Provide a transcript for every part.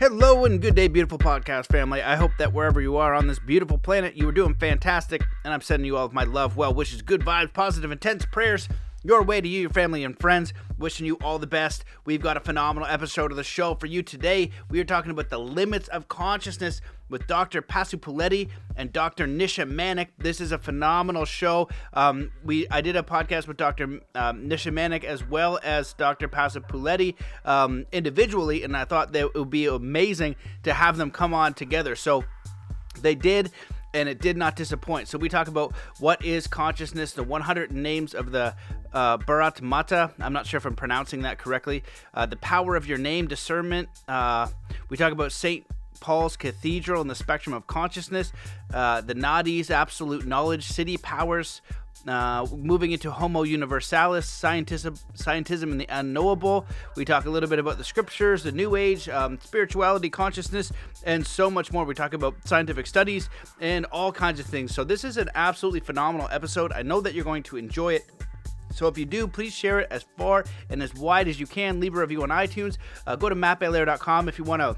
Hello and good day, beautiful podcast family. I hope that wherever you are on this beautiful planet, you are doing fantastic. And I'm sending you all of my love, well wishes, good vibes, positive, intense prayers your way to you, your family, and friends. Wishing you all the best. We've got a phenomenal episode of the show for you today. We are talking about the limits of consciousness with Dr. Pasupuleti and Dr. Nisha Manek. This is a phenomenal show. Um, we I did a podcast with Dr. Um, Nisha Manek as well as Dr. Pasupuleti um, individually, and I thought that it would be amazing to have them come on together. So they did and it did not disappoint. So we talk about what is consciousness, the 100 names of the uh, Bharat Mata. I'm not sure if I'm pronouncing that correctly. Uh, the power of your name, discernment. Uh, we talk about Saint Paul's Cathedral and the spectrum of consciousness, uh, the Nadis, absolute knowledge, siddhi powers, uh, moving into Homo Universalis, scientism, scientism and the unknowable. We talk a little bit about the scriptures, the New Age, um, spirituality, consciousness, and so much more. We talk about scientific studies and all kinds of things. So, this is an absolutely phenomenal episode. I know that you're going to enjoy it. So if you do, please share it as far and as wide as you can. Leave a review on iTunes. Uh, go to mattbelair.com if you want to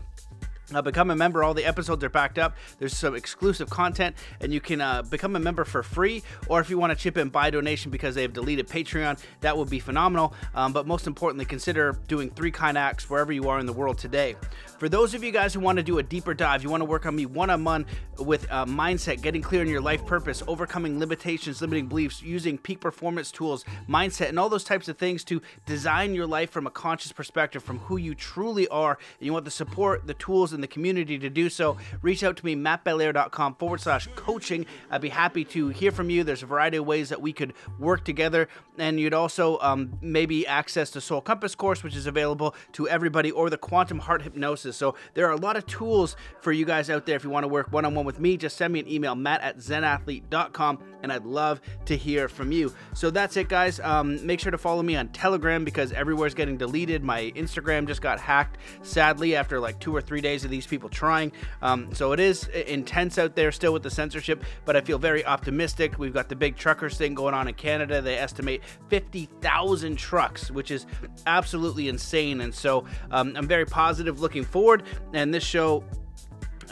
uh, become a member. All the episodes are backed up. There's some exclusive content, and you can uh, become a member for free. Or if you want to chip in by donation because they have deleted Patreon, that would be phenomenal. Um, but most importantly, consider doing three kind acts wherever you are in the world today. For those of you guys who want to do a deeper dive, you want to work on me one on one with uh, mindset, getting clear on your life purpose, overcoming limitations, limiting beliefs, using peak performance tools, mindset, and all those types of things to design your life from a conscious perspective, from who you truly are, and you want the support, the tools, and the community to do so, reach out to me, mattbelair.com forward slash coaching. I'd be happy to hear from you. There's a variety of ways that we could work together, and you'd also um, maybe access the Soul Compass course, which is available to everybody, or the Quantum Heart Hypnosis so there are a lot of tools for you guys out there. If you want to work one on one with me, just send me an email, matt at zenathlete.com, and I'd love to hear from you. So that's it, guys. Um, make sure to follow me on Telegram because everywhere's getting deleted. My Instagram just got hacked, sadly, after like two or three days of these people trying. Um, so it is intense out there still with the censorship, but I feel very optimistic. We've got the big truckers thing going on in Canada. They estimate 50,000 trucks, which is absolutely insane. And so um, I'm very positive looking forward. And this show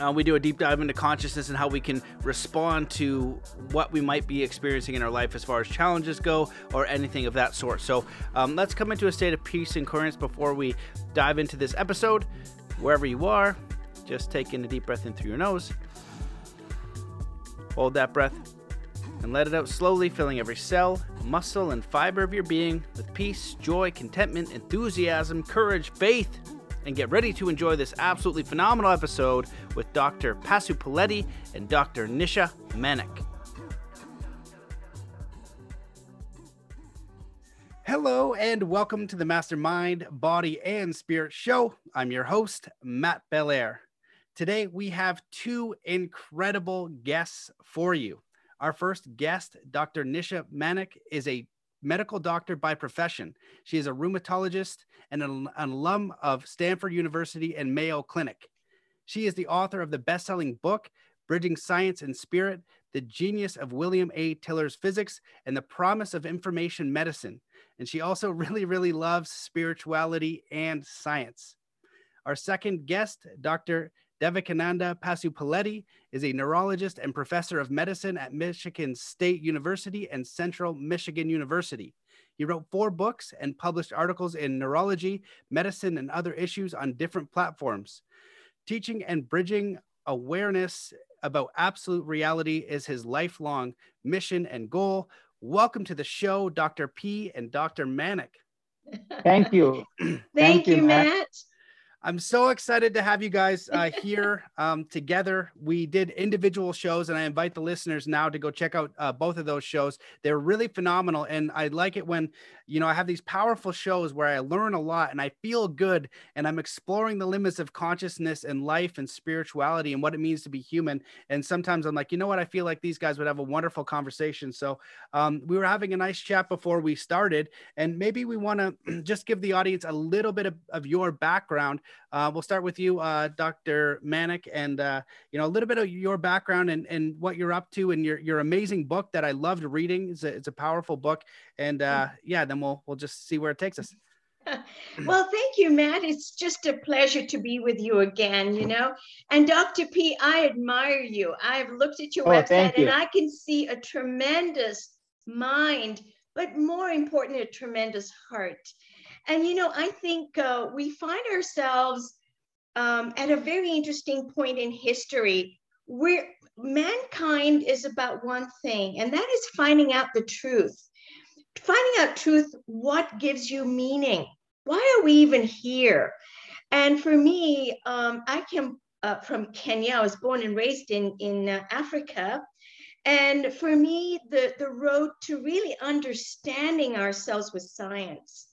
uh, we do a deep dive into consciousness and how we can respond to what we might be experiencing in our life as far as challenges go or anything of that sort. So um, let's come into a state of peace and coherence before we dive into this episode. Wherever you are, just take in a deep breath in through your nose. Hold that breath and let it out slowly, filling every cell, muscle, and fiber of your being with peace, joy, contentment, enthusiasm, courage, faith and get ready to enjoy this absolutely phenomenal episode with Dr. Pasupuleti and Dr. Nisha Manek. Hello and welcome to the Mastermind Body and Spirit Show. I'm your host, Matt Belair. Today we have two incredible guests for you. Our first guest, Dr. Nisha Manek, is a medical doctor by profession. She is a rheumatologist and an, an alum of Stanford University and Mayo Clinic. She is the author of the best selling book, Bridging Science and Spirit The Genius of William A. Tiller's Physics and the Promise of Information Medicine. And she also really, really loves spirituality and science. Our second guest, Dr. Devaki Nandan Pasupuleti is a neurologist and professor of medicine at Michigan State University and Central Michigan University. He wrote four books and published articles in neurology, medicine, and other issues on different platforms. Teaching and bridging awareness about absolute reality is his lifelong mission and goal. Welcome to the show, Dr. P and Dr. Manek. Thank you. Thank, Thank you, Matt. Matt. I'm so excited to have you guys uh, here um, together. We did individual shows, and I invite the listeners now to go check out uh, both of those shows. They're really phenomenal, and I like it when you know I have these powerful shows where I learn a lot and I feel good, and I'm exploring the limits of consciousness and life and spirituality and what it means to be human. And sometimes I'm like, you know what? I feel like these guys would have a wonderful conversation. So um, we were having a nice chat before we started, and maybe we want to just give the audience a little bit of, of your background uh, we'll start with you, uh, Dr. Manek, and uh, you know a little bit of your background and, and what you're up to, and your your amazing book that I loved reading. It's a, it's a powerful book, and uh, yeah, then we'll we'll just see where it takes us. well, thank you, Matt. It's just a pleasure to be with you again, you know. And Dr. P, I admire you. I've looked at your oh, website you. and I can see a tremendous mind, but more important, a tremendous heart. And, you know, I think uh, we find ourselves um, at a very interesting point in history where mankind is about one thing, and that is finding out the truth. Finding out truth, what gives you meaning? Why are we even here? And for me, um, I came uh, from Kenya. I was born and raised in, in uh, Africa. And for me, the, the road to really understanding ourselves was science.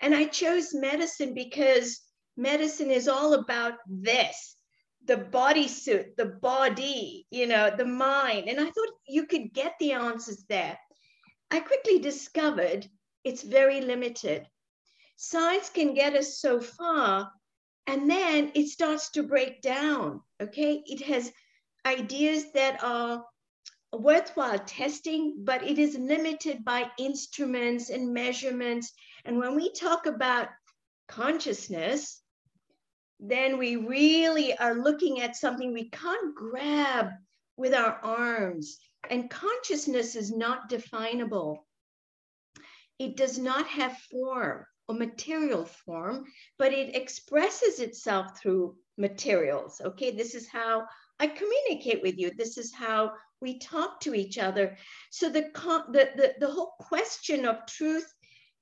And I chose medicine because medicine is all about this the bodysuit, the body, you know, the mind. And I thought you could get the answers there. I quickly discovered it's very limited. Science can get us so far, and then it starts to break down. Okay. It has ideas that are worthwhile testing, but it is limited by instruments and measurements. And when we talk about consciousness, then we really are looking at something we can't grab with our arms. And consciousness is not definable. It does not have form or material form, but it expresses itself through materials. Okay, this is how I communicate with you. This is how we talk to each other. So the, the, the, the whole question of truth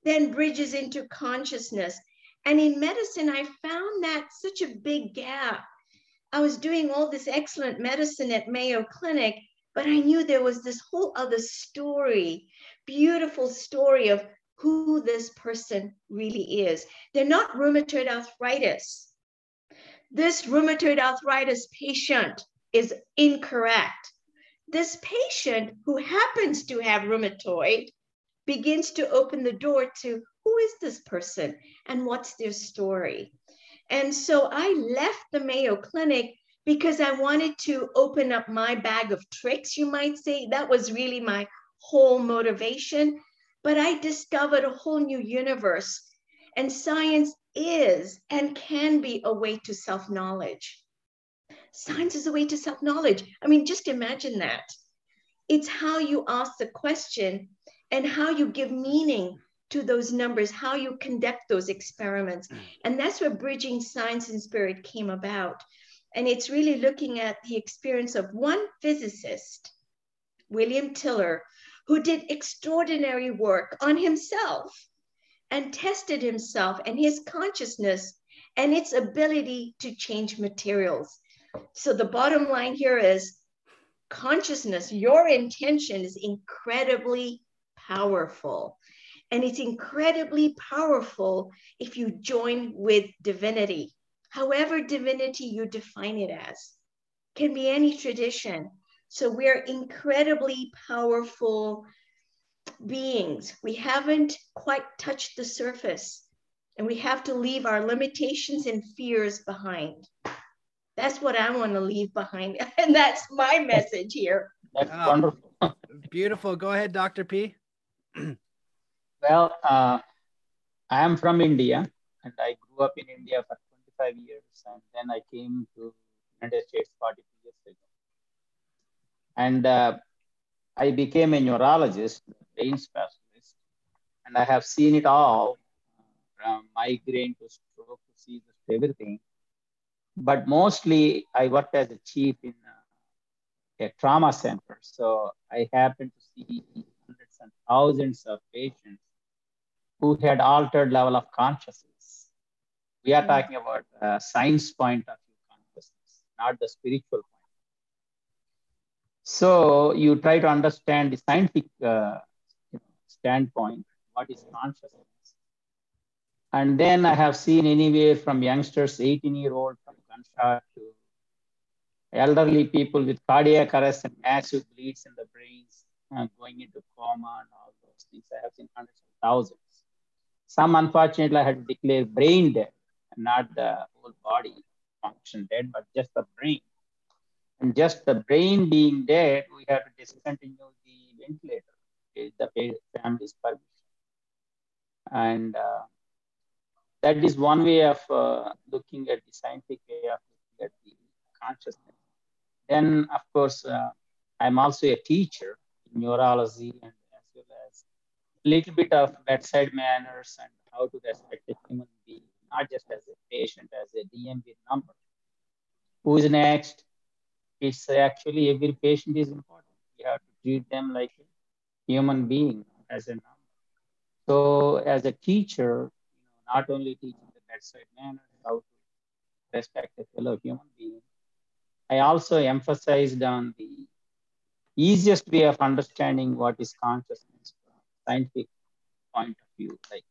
then bridges into consciousness. And in medicine, I found that such a big gap. I was doing all this excellent medicine at Mayo Clinic, but I knew there was this whole other story, beautiful story of who this person really is. They're not rheumatoid arthritis. This rheumatoid arthritis patient is incorrect. This patient who happens to have rheumatoid begins to open the door to who is this person and what's their story. And so I left the Mayo Clinic because I wanted to open up my bag of tricks, you might say. That was really my whole motivation. But I discovered a whole new universe. And science is and can be a way to self knowledge. Science is a way to self knowledge. I mean, just imagine that. It's how you ask the question and how you give meaning to those numbers, how you conduct those experiments. Mm. And that's where bridging science and spirit came about. And it's really looking at the experience of one physicist, William Tiller, who did extraordinary work on himself and tested himself and his consciousness and its ability to change materials. So the bottom line here is consciousness, your intention is incredibly powerful. And it's incredibly powerful if you join with divinity, however divinity you define it as. Can be any tradition. So we're incredibly powerful beings. We haven't quite touched the surface, and we have to leave our limitations and fears behind. That's what I want to leave behind. And that's my message here. That's oh, wonderful. Beautiful. Go ahead, Dr. P. Well, uh, I am from India and I grew up in India for 25 years and then I came to United States 42 years ago. And uh, I became a neurologist, brain specialist, and I have seen it all from migraine to stroke to seizures to everything. But mostly I worked as a chief in uh, a trauma center. So I happened to see and thousands of patients who had altered level of consciousness. We are hmm. talking about the science point of view consciousness, not the spiritual point. So you try to understand the scientific uh, standpoint, what is consciousness. And then I have seen anywhere from youngsters, 18 year old from gunshot to elderly people with cardiac arrest and massive bleeds in the brains, uh, going into coma and all those things. I have seen hundreds of thousands. Some unfortunately I had declared brain dead, not the whole body function dead, but just the brain. And just the brain being dead, we have to discontinue the ventilator, the family's permission. And uh, that is one way of uh, looking at the scientific way of looking at the consciousness. Then, of course, uh, I'm also a teacher neurology and as well as a little bit of bedside manners and how to respect a human being, not just as a patient, as a DMB number. Who is next? It's actually every patient is important. You have to treat them like a human being as a number. So, as a teacher, you know, not only teaching the bedside manner, how to respect a fellow human being, I also emphasized on the easiest way of understanding what is consciousness from scientific point of view. Like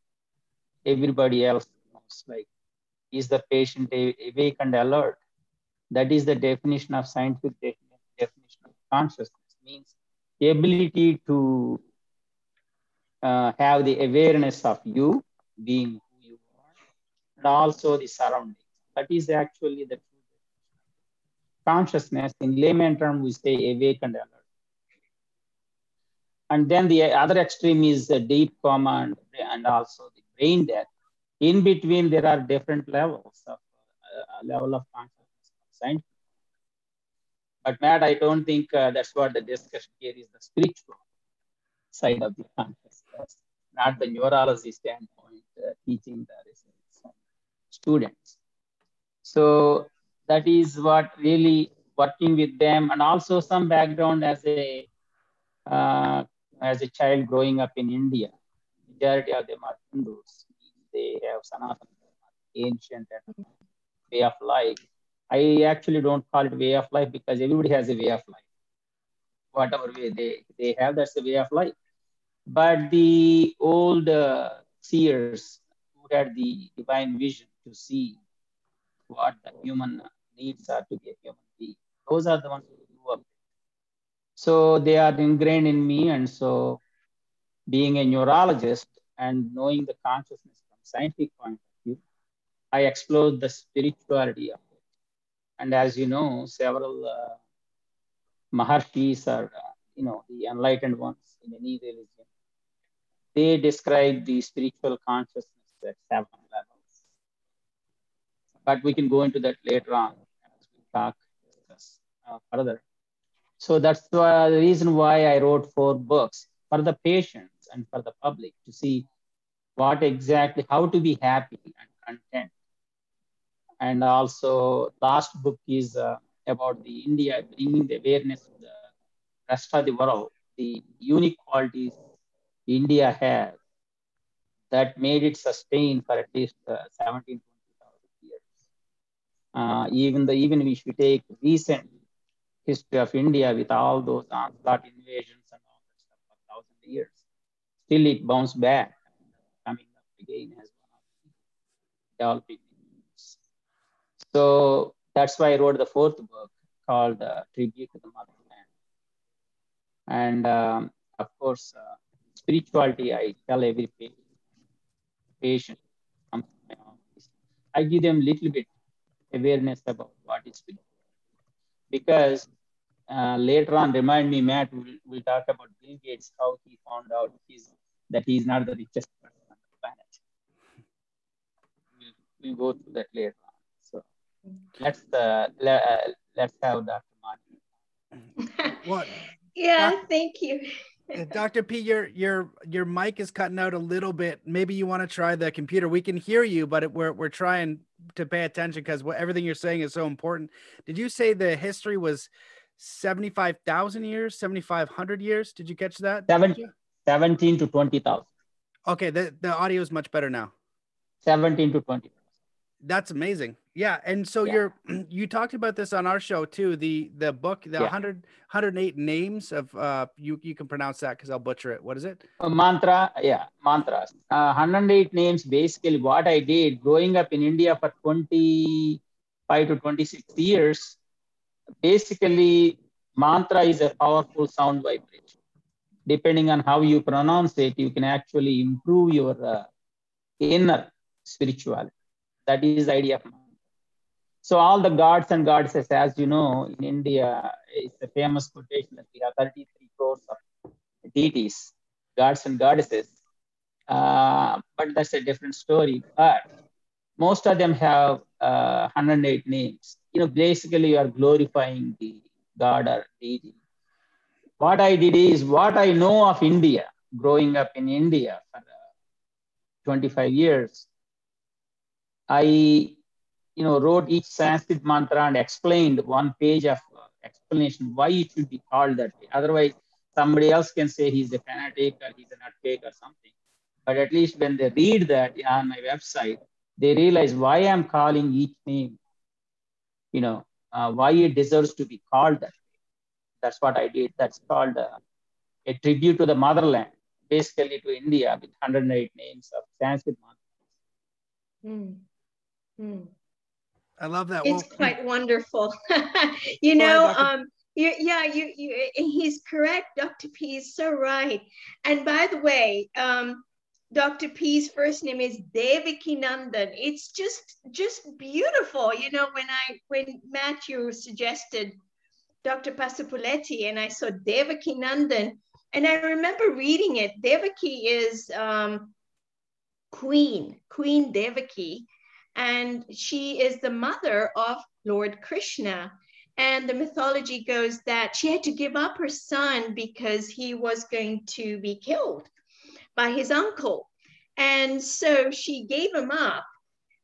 everybody else knows, like is the patient awake and alert? That is the definition of scientific definition of consciousness. Means the ability to uh, have the awareness of you being who you are, and also the surroundings. That is actually the consciousness. In layman term, we say awake and alert. And then the other extreme is the deep coma and, and also the brain death. In between, there are different levels of uh, level of consciousness. But Matt, I don't think uh, that's what the discussion here is the spiritual side of the consciousness, not the neurology standpoint, uh, teaching the students. So that is what really working with them and also some background as a uh, as a child growing up in India. Majority of them are Hindus. They have Sanatana, ancient way of life. I actually don't call it way of life because everybody has a way of life. Whatever way they, they have, that's the way of life. But the old uh, seers who had the divine vision, to see what the human needs are to be a human being. Those are the ones who. So they are ingrained in me. And so being a neurologist and knowing the consciousness from scientific point of view, I explored the spirituality of it. And as you know, several uh, Maharshis are, uh, you know, the enlightened ones in any religion. They describe the spiritual consciousness at seven levels but we can go into that later on as we talk uh, further. So that's the reason why I wrote four books for the patients and for the public to see what exactly, how to be happy and content. And also last book is uh, about the India, bringing the awareness to the rest of the world, the unique qualities India has that made it sustain for at least uh, 17 uh, even the even if we take recent history of India with all those onslaught invasions and all that stuff for thousand years, still it bounced back, coming up again as one of the. So that's why I wrote the fourth book called uh, Tribute to the Motherland. And um, of course, uh, spirituality, I tell every patient, patient I give them little bit awareness about what is spiritual. Because uh, later on, remind me, Matt, we'll, we'll talk about Bill Gates, how he found out he's, that he's not the richest person on the planet. We'll, we'll go through that later on. So let's, uh, let, uh, let's have Dr. Martin. what? Yeah, thank you. Dr. P, your your your mic is cutting out a little bit. Maybe you want to try the computer. We can hear you, but it, we're we're trying to pay attention because what everything you're saying is so important. Did you say the history was seventy five thousand years, seventy five hundred years? Did you catch that? 17, 17 to twenty thousand. Okay, the the audio is much better now. Seventeen to twenty. That's amazing. Yeah, and so yeah. you're you talked about this on our show too. The the book, the yeah. 100 108 names of uh you you can pronounce that because I'll butcher it. What is it? A mantra, yeah, mantras. Uh, 108 names. Basically, what I did growing up in India for 25 to 26 years. Basically, mantra is a powerful sound vibration. Depending on how you pronounce it, you can actually improve your uh, inner spirituality. That is the idea of so all the gods and goddesses, as you know, in India, it's a famous quotation that we have 33 crores of deities, gods and goddesses. Uh, but that's a different story. But most of them have uh, 108 names. You know, basically you are glorifying the God or deity. What I did is what I know of India, growing up in India for uh, 25 years. I, you know, wrote each Sanskrit mantra and explained one page of explanation why it should be called that way. Otherwise, somebody else can say he's a fanatic or he's a nutcase or something. But at least when they read that on my website, they realize why I'm calling each name, you know, uh, why it deserves to be called that way. That's what I did. That's called uh, a tribute to the motherland, basically to India with 108 names of Sanskrit mantras. Mm. Mm. I love that. It's Well, quite wonderful. you know, um, you, yeah, you, you, he's correct. Dr. P is so right. And by the way, um, Dr. P's first name is Devaki Nandan. It's just, just beautiful. You know, when I, when Matthew suggested Dr. Pasupuleti and I saw Devaki Nandan, and I remember reading it. Devaki is um, Queen, Queen Devaki, and she is the mother of Lord Krishna. And the mythology goes that she had to give up her son because he was going to be killed by his uncle. And so she gave him up.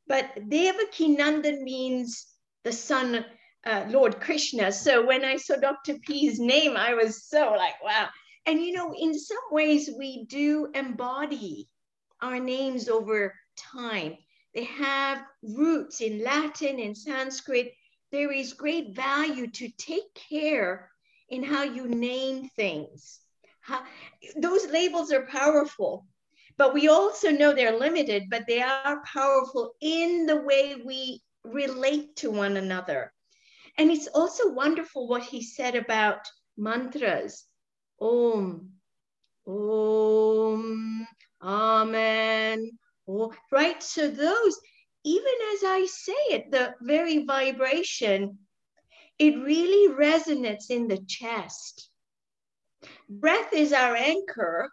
But Devaki Nandan means the son, uh, Lord Krishna. So when I saw Dr. P's name, I was so like, wow. And you know, in some ways, we do embody our names over time. They have roots in Latin and Sanskrit. There is great value to take care in how you name things. How, those labels are powerful, but we also know they're limited, but they are powerful in the way we relate to one another. And it's also wonderful what he said about mantras. Om, Om, Amen. Oh, right. So those, even as I say it, the very vibration, it really resonates in the chest. Breath is our anchor.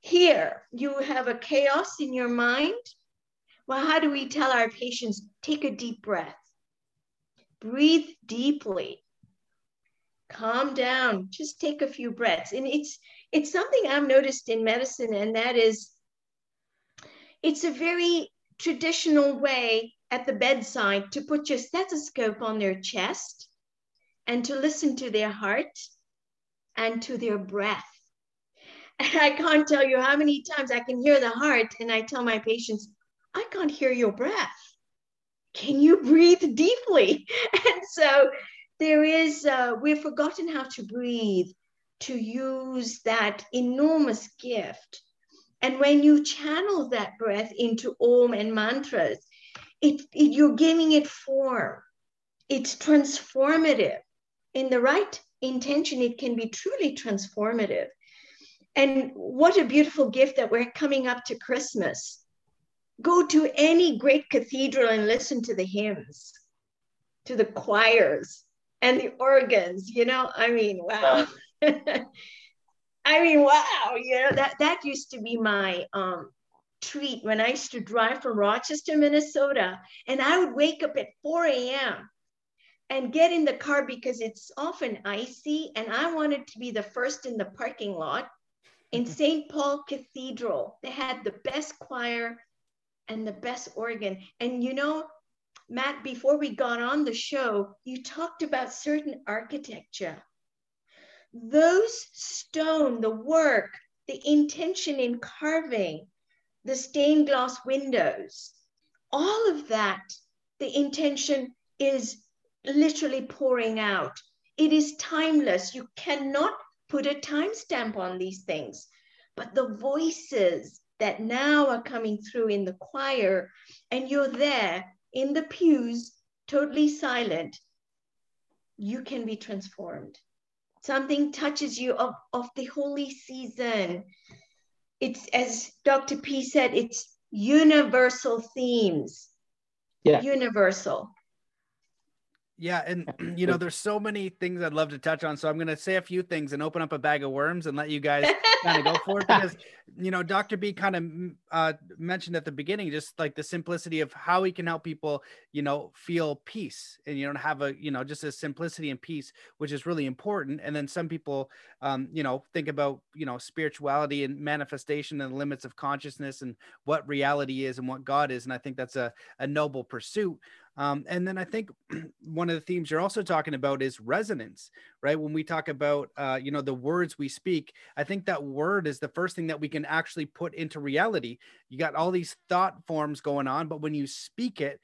Here, you have a chaos in your mind. Well, how do we tell our patients take a deep breath? Breathe deeply. Calm down. Just take a few breaths. And it's it's something I've noticed in medicine, and that is it's a very traditional way at the bedside to put your stethoscope on their chest and to listen to their heart and to their breath. And I can't tell you how many times I can hear the heart, and I tell my patients, I can't hear your breath. Can you breathe deeply? And so there is, uh, we've forgotten how to breathe, to use that enormous gift. And when you channel that breath into Om and mantras, it, it, you're giving it form. It's transformative. In the right intention, it can be truly transformative. And what a beautiful gift that we're coming up to Christmas. Go to any great cathedral and listen to the hymns, to the choirs and the organs. You know, I mean, wow. I mean, wow, you know, that, that used to be my um, treat when I used to drive from Rochester, Minnesota, and I would wake up at 4 a.m. and get in the car because it's often icy, and I wanted to be the first in the parking lot in St. Paul Cathedral. They had the best choir and the best organ. And you know, Matt, before we got on the show, you talked about certain architecture those stone, the work, the intention in carving, the stained glass windows, all of that, the intention is literally pouring out. It is timeless. You cannot put a timestamp on these things. But the voices that now are coming through in the choir, and you're there in the pews, totally silent, you can be transformed something touches you of, of the holy season. It's as Dr. P said, it's universal themes. Yeah. Universal. Yeah, and you know, there's so many things I'd love to touch on. So I'm going to say a few things and open up a bag of worms and let you guys kind of go for it because you know, Dr. P kind of uh, mentioned at the beginning just like the simplicity of how he can help people, you know, feel peace and you don't have a, you know, just a simplicity and peace, which is really important. And then some people, um, you know, think about, you know, spirituality and manifestation and the limits of consciousness and what reality is and what God is. And I think that's a, a noble pursuit. Um, and then I think one of the themes you're also talking about is resonance, right? When we talk about, uh, you know, the words we speak, I think that word is the first thing that we can actually put into reality. You got all these thought forms going on, but when you speak it,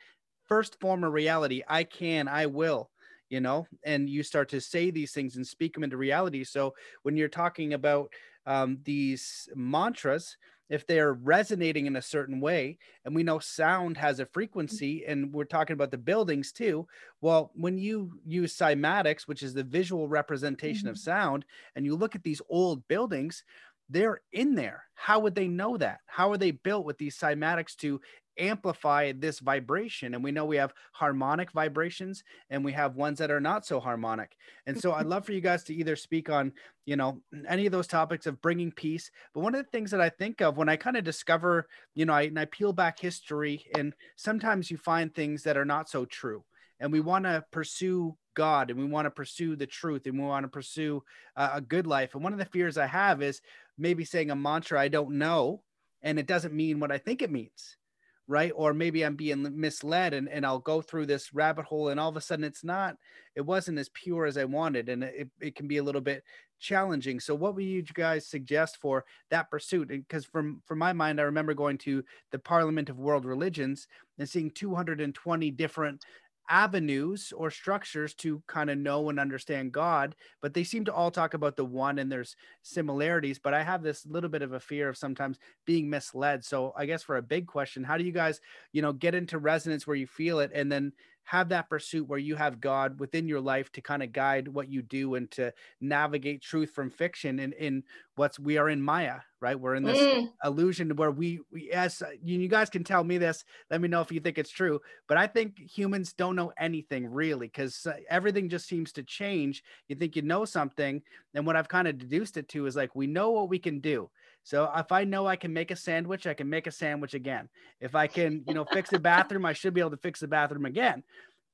first form of reality, I can, I will, you know, and you start to say these things and speak them into reality. So when you're talking about um, these mantras, if they're resonating in a certain way and we know sound has a frequency and we're talking about the buildings too well when you use cymatics which is the visual representation mm-hmm. of sound and you look at these old buildings they're in there. How would they know that? How are they built with these cymatics to amplify this vibration. And we know we have harmonic vibrations and we have ones that are not so harmonic. And so I'd love for you guys to either speak on, you know, any of those topics of bringing peace. But one of the things that I think of when I kind of discover, you know, I, and I peel back history, and sometimes you find things that are not so true. And we want to pursue God and we want to pursue the truth and we want to pursue uh, a good life. And one of the fears I have is maybe saying a mantra I don't know and it doesn't mean what I think it means right? Or maybe i'm being misled and, and i'll go through this rabbit hole and all of a sudden it's not it wasn't as pure as i wanted and it, it can be a little bit challenging. So what would you guys suggest for that pursuit? Because from from my mind i remember going to the parliament of world religions and seeing 220 different avenues or structures to kind of know and understand God, but they seem to all talk about the one and there's similarities. But I have this little bit of a fear of sometimes being misled. So I guess for a big question, how do you guys, you know, get into resonance where you feel it and then have that pursuit where you have God within your life to kind of guide what you do and to navigate truth from fiction and in what's we are in Maya, right? We're in this mm. illusion where we, we as you, you guys can tell me this, let me know if you think it's true, but I think humans don't know anything really because uh, everything just seems to change. You think you know something, and what I've kind of deduced it to is like we know what we can do. So if I know I can make a sandwich, I can make a sandwich again. If I can, you know, fix a bathroom, I should be able to fix the bathroom again.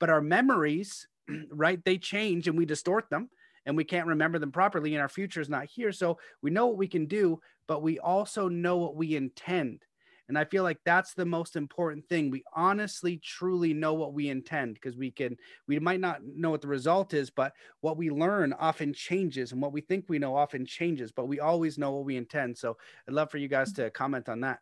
But our memories, right, they change and we distort them and we can't remember them properly and our future is not here. So we know what we can do, but we also know what we intend. And I feel like that's the most important thing. We honestly, truly know what we intend because we can, we might not know what the result is, but what we learn often changes and what we think we know often changes, but we always know what we intend. So I'd love for you guys to comment on that.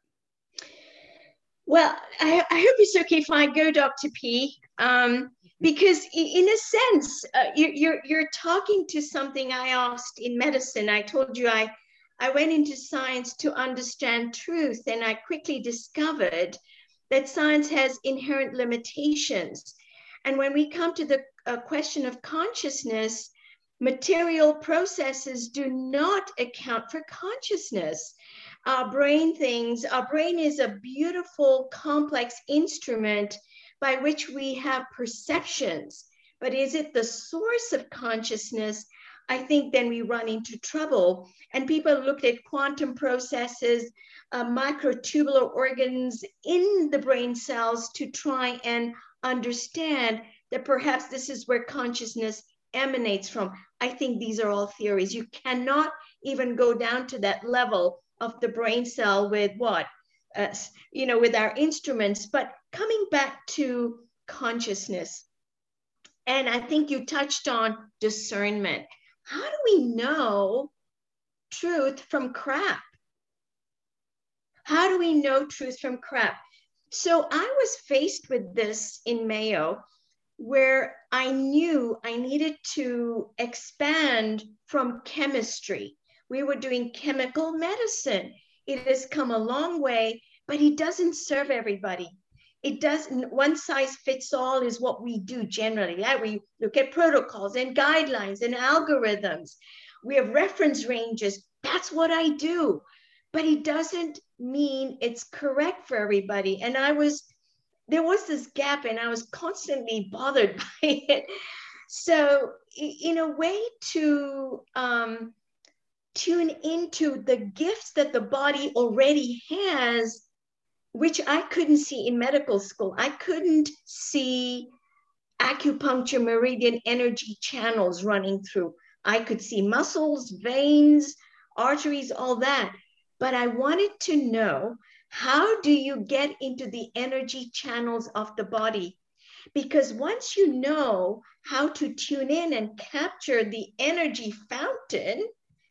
Well, I, I hope it's okay if I go, Dr. P, um, because in a sense, uh, you, you're, you're talking to something I asked in medicine. I told you I I went into science to understand truth, and I quickly discovered that science has inherent limitations. And when we come to the uh, question of consciousness, material processes do not account for consciousness. Our brain things, our brain is a beautiful, complex instrument by which we have perceptions. But is it the source of consciousness? I think then we run into trouble. And people looked at quantum processes, uh, microtubular organs in the brain cells to try and understand that perhaps this is where consciousness emanates from. I think these are all theories. You cannot even go down to that level of the brain cell with what? Uh, you know, with our instruments. But coming back to consciousness, and I think you touched on discernment how do we know truth from crap? How do we know truth from crap? So I was faced with this in Mayo where I knew I needed to expand from chemistry. We were doing chemical medicine. It has come a long way, but it doesn't serve everybody it doesn't one size fits all is what we do generally right? we look at protocols and guidelines and algorithms we have reference ranges that's what i do but it doesn't mean it's correct for everybody and i was there was this gap and I was constantly bothered by it. So, in a way to um, tune into the gifts that the body already has, which I couldn't see in medical school. I couldn't see acupuncture meridian energy channels running through. I could see muscles, veins, arteries, all that. But I wanted to know how do you get into the energy channels of the body? Because once you know how to tune in and capture the energy fountain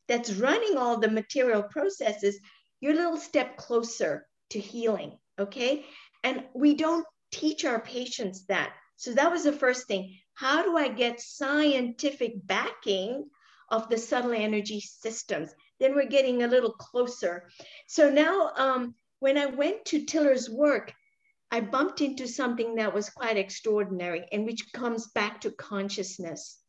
that's running all the material processes, you're a little step closer to healing. Okay. And we don't teach our patients that. So that was the first thing. How do I get scientific backing of the subtle energy systems? Then we're getting a little closer. So now, um, when I went to Tiller's work, I bumped into something that was quite extraordinary and which comes back to consciousness.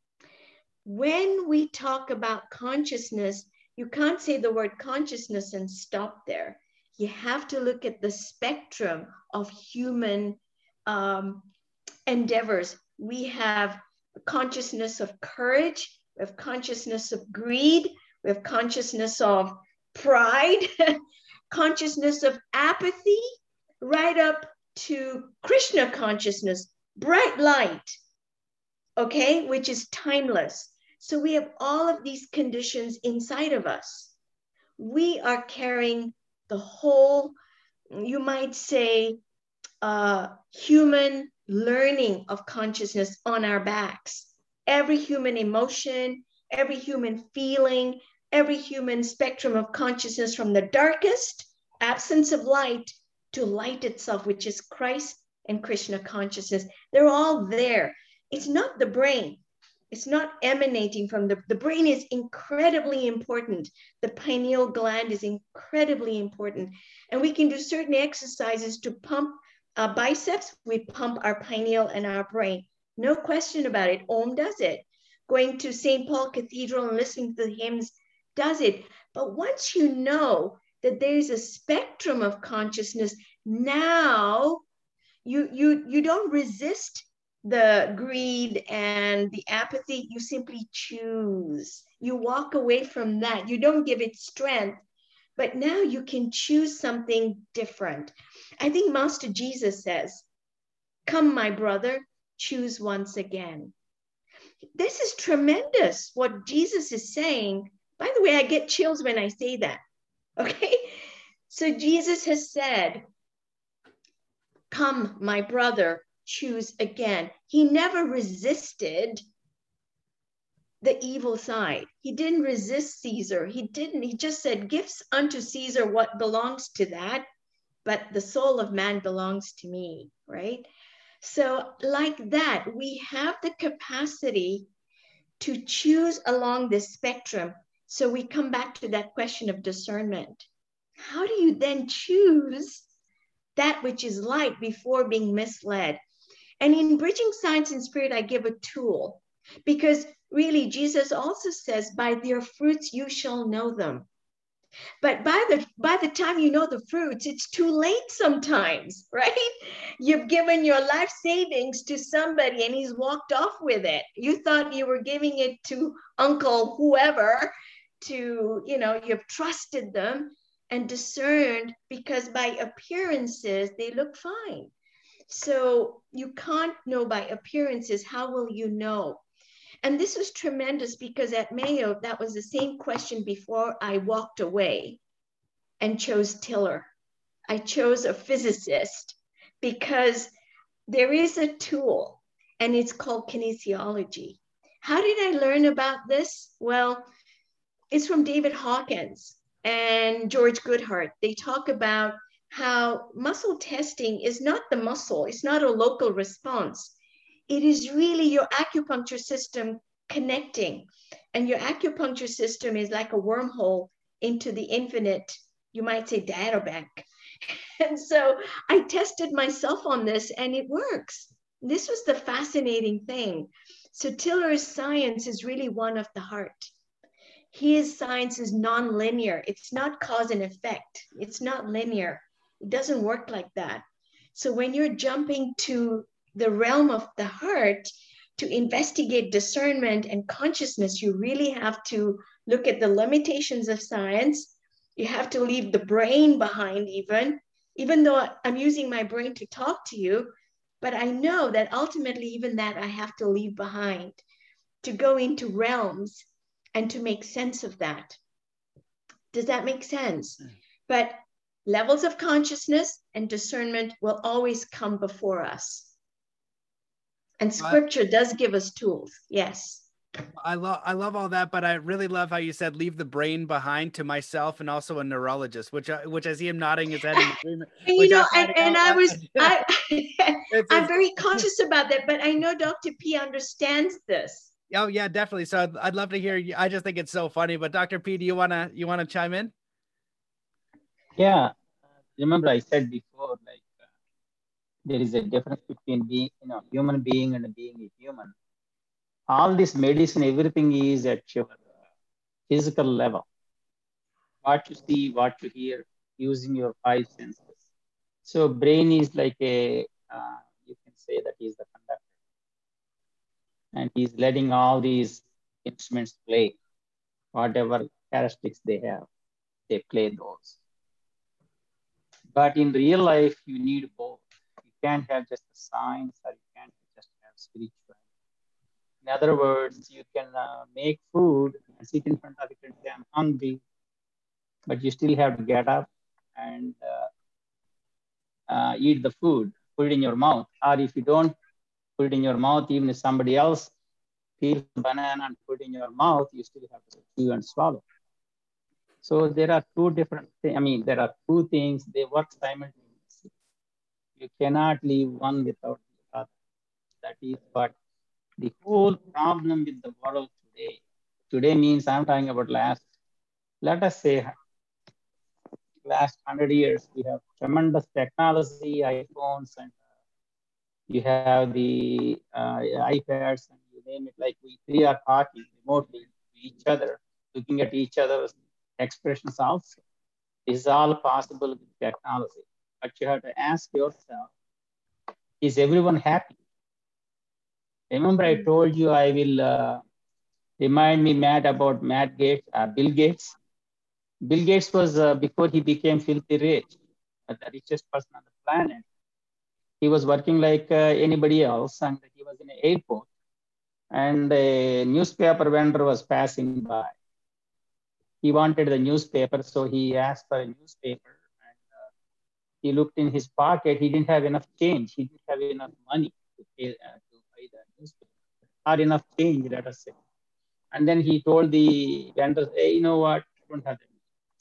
When we talk about consciousness, you can't say the word consciousness and stop there. You have to look at the spectrum of human um, endeavors. We have consciousness of courage, we have consciousness of greed, we have consciousness of pride, consciousness of apathy, right up to Krishna consciousness, bright light, okay, which is timeless. So we have all of these conditions inside of us. We are carrying the whole, you might say, uh, human learning of consciousness on our backs. Every human emotion, every human feeling, every human spectrum of consciousness from the darkest absence of light to light itself, which is Christ and Krishna consciousness. They're all there. It's not the brain. It's not emanating from the, the brain is incredibly important. The pineal gland is incredibly important. And we can do certain exercises to pump our biceps, we pump our pineal and our brain. No question about it. Om does it. Going to St. Paul Cathedral and listening to the hymns does it. But once you know that there's a spectrum of consciousness, now you you you don't resist the greed and the apathy. You simply choose. You walk away from that. You don't give it strength but now you can choose something different. I think Master Jesus says, Come, my brother, choose once again. This is tremendous what Jesus is saying. By the way, I get chills when I say that. Okay? So Jesus has said, Come, my brother, choose again. He never resisted the evil side. He didn't resist Caesar. He didn't. He just said, Gifts unto Caesar what belongs to that, but the soul of man belongs to me, right? So, like that, we have the capacity to choose along this spectrum. So, we come back to that question of discernment. How do you then choose that which is light before being misled? And in Bridging Science and Spirit, I give a tool because really jesus also says by their fruits you shall know them. But by the by the time you know the fruits it's too late sometimes right? You've given your life savings to somebody and he's walked off with it. You thought you were giving it to uncle whoever to you know you've trusted them and discerned because by appearances they look fine so you can't know by appearances how will you know and this was tremendous because at Mayo, that was the same question before I walked away and chose Tiller. I chose a physicist because there is a tool and it's called kinesiology. How did I learn about this? Well, it's from David Hawkins and George Goodheart. They talk about how muscle testing is not the muscle, it's not a local response it is really your acupuncture system connecting. And your acupuncture system is like a wormhole into the infinite, you might say, data bank. And so I tested myself on this and it works. This was the fascinating thing. So Tiller's science is really one of the heart. His science is non-linear. It's not cause and effect. It's not linear. It doesn't work like that. So when you're jumping to the realm of the heart to investigate discernment and consciousness, you really have to look at the limitations of science. You have to leave the brain behind, even, even though I'm using my brain to talk to you. But I know that ultimately, even that I have to leave behind to go into realms and to make sense of that. Does that make sense? Mm. But levels of consciousness and discernment will always come before us. And scripture does give us tools. Yes. I love I love all that, but I really love how you said leave the brain behind to myself and also a neurologist, which I, which I see him nodding his head in agreement. you know, and, and I was I, I'm very conscious about that, but I know Dr. P understands this. Oh yeah, definitely. So I'd, I'd love to hear. You. I just think it's so funny. But Dr. P, do you wanna you wanna chime in? Yeah, remember I said before, like uh, there is a difference between being, you know, human being and being a human. All this medicine, everything is at your physical level. What you see, what you hear, using your five senses. So brain is like a, uh, you can say that is the conductor and he's letting all these instruments play whatever characteristics they have they play those but in real life you need both. You can't have just the science or you can't just have spiritual in other words you can uh, make food and sit in front of it and say i'm hungry but you still have to get up and uh, uh, eat the food put it in your mouth. Or if you don't put it in your mouth, even if somebody else peels banana and put it in your mouth, you still have to chew and swallow. So there are two different things. I mean, there are two things, they work simultaneously. You cannot leave one without the other. That is what the whole problem with the world today. Today means I'm talking about last, let us say last 100 years, we have tremendous technology, iPhones and you have the uh, iPads and you name it, like we three are talking remotely to each other, looking at each other's expressions also. Is all possible with technology. But you have to ask yourself, is everyone happy? Remember I told you I will uh, remind me Matt about Matt Gates, uh, Bill Gates. Bill Gates was, uh, before he became filthy rich, the richest person on the planet he was working like uh, anybody else and he was in an airport and a newspaper vendor was passing by he wanted the newspaper so he asked for a newspaper and uh, he looked in his pocket he didn't have enough change he didn't have enough money to pay uh, to buy the newspaper or enough change let us say and then he told the vendor hey you know what I don't have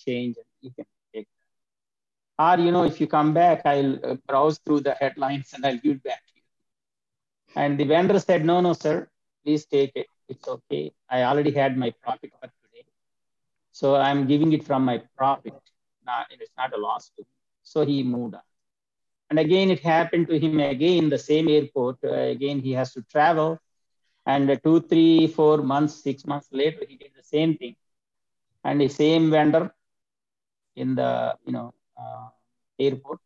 change you can take that. or, you know, if you come back, I'll uh, browse through the headlines and I'll give it back to you. And the vendor said, no, no, sir, please take it. It's okay. I already had my profit for. So I'm giving it from my profit. Not, it's not a loss to me. So he moved on. And again, it happened to him again, the same airport. Uh, again, he has to travel. And uh, two, three, four months, six months later, he did the same thing. And the same vendor in the, you know, uh, airport.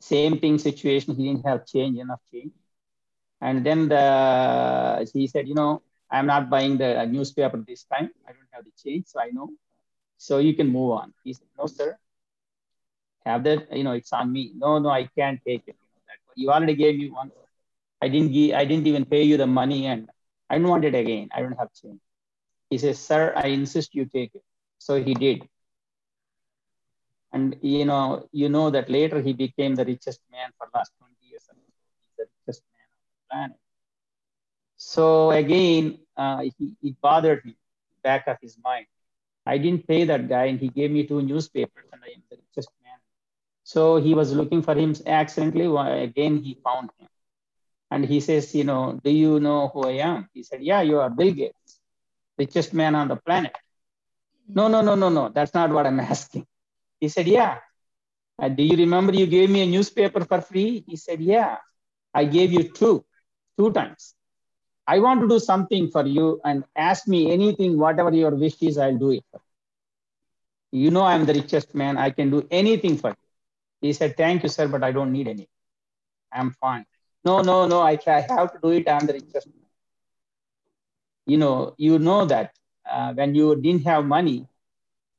Same thing situation, he didn't have change, enough change. And then the, he said, you know, I'm not buying the uh, newspaper this time. I don't have the change, so I know. So you can move on. He said, no, sir. Have that, you know, it's on me. No, no, I can't take it. You already gave me one. I didn't give, I didn't even pay you the money and I don't want it again. I don't have change. He says, sir, I insist you take it. So he did. And you know, you know that later he became the richest man for last 20 years. The richest man on the planet. So again, uh, he, it bothered me back of his mind. I didn't pay that guy, and he gave me two newspapers, and I am the richest man. So he was looking for him accidentally. Again, he found him. And he says, you know, do you know who I am? He said, yeah, you are Bill Gates, richest man on the planet. No, no, no, no, no. That's not what I'm asking. He said, Yeah. Uh, do you remember you gave me a newspaper for free? He said, Yeah. I gave you two, two times. I want to do something for you and ask me anything, whatever your wish is, I'll do it. You know, I'm the richest man. I can do anything for you. He said, thank you, sir, but I don't need any. I'm fine. No, no, no, I, I have to do it. I'm the richest man. You know, you know that uh, when you didn't have money,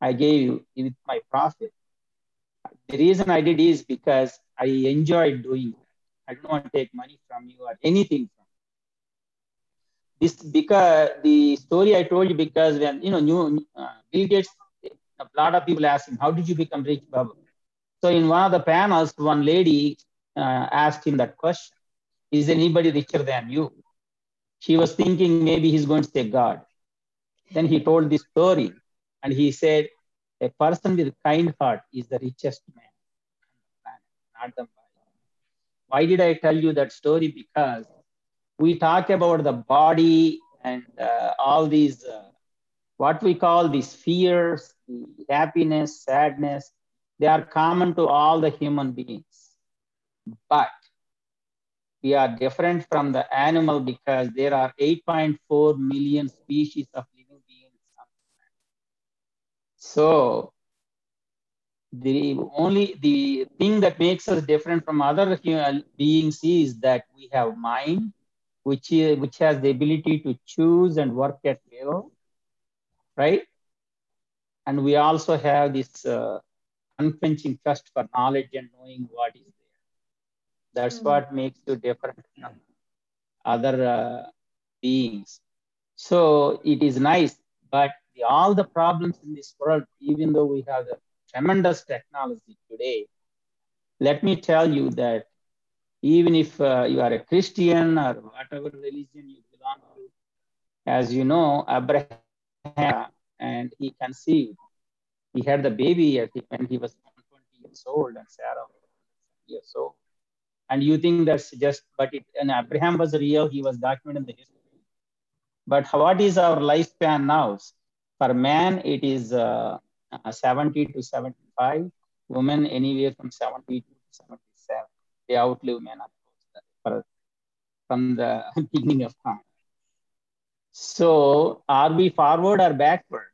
I gave you with my profit. The reason I did is because I enjoyed doing it. I don't want to take money from you or anything from. This because the story I told you because when you know new uh, Bill Gates, a lot of people ask him, "How did you become rich, Babu?" So in one of the panels, one lady uh, asked him that question: "Is anybody richer than you?" She was thinking maybe he's going to say God. Then he told this story, and he said, "A person with a kind heart is the richest man on the planet, not the why did I tell you that story? Because we talk about the body and uh, all these, uh, what we call these fears, the happiness, sadness, they are common to all the human beings. But we are different from the animal because there are 8.4 million species of living beings. So the only the thing that makes us different from other human beings is that we have mind which is, which has the ability to choose and work at will right? And we also have this uh, unflinching trust for knowledge and knowing what is there. That's mm-hmm. what makes you different from other uh, beings. So it is nice but the, all the problems in this world even though we have the tremendous technology today, let me tell you that even if uh, you are a Christian or whatever religion you belong to, as you know, Abraham and he conceived. He had the baby when he was 20 years old and Sarah years old. And you think that's just, but it, and Abraham was real, he was documented in the history. But what is our lifespan now? For man, it is uh, uh, 70 to 75, women anywhere from 70 to 77. They outlive men, from the beginning of time. So, are we forward or backward?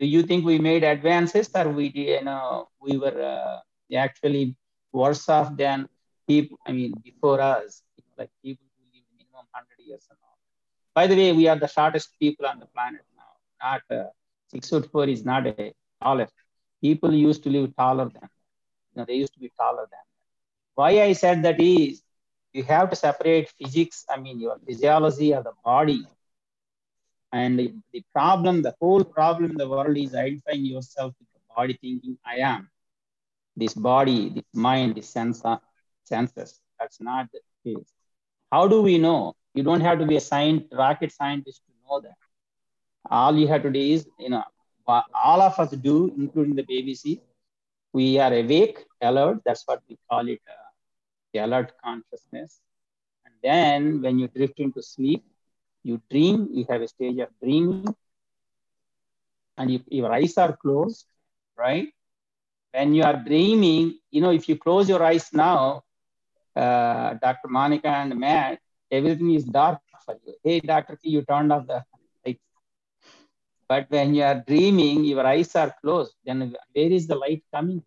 Do you think we made advances, or we, you know, we were uh, actually worse off than people? I mean, before us, like people who live minimum 100 years and all. By the way, we are the shortest people on the planet now. Not uh, six foot four is not a tallest. People used to live taller than you know, they used to be taller than. Why I said that is you have to separate physics, I mean your physiology of the body. And the problem, the whole problem in the world is identifying yourself with the body, thinking I am. This body, this mind, this sense, senses. That's not the case. How do we know? You don't have to be a science, rocket scientist to know that. All you have to do is, you know, all of us do, including the BBC. We are awake, alert. That's what we call it, uh, the alert consciousness. And then when you drift into sleep, you dream. You have a stage of dreaming, and if your eyes are closed, right? When you are dreaming, you know, if you close your eyes now, uh, Dr. Monica and Matt, everything is dark for you. Hey, Dr. K, you turned off the light. but when you are dreaming, your eyes are closed. Then where is the light coming?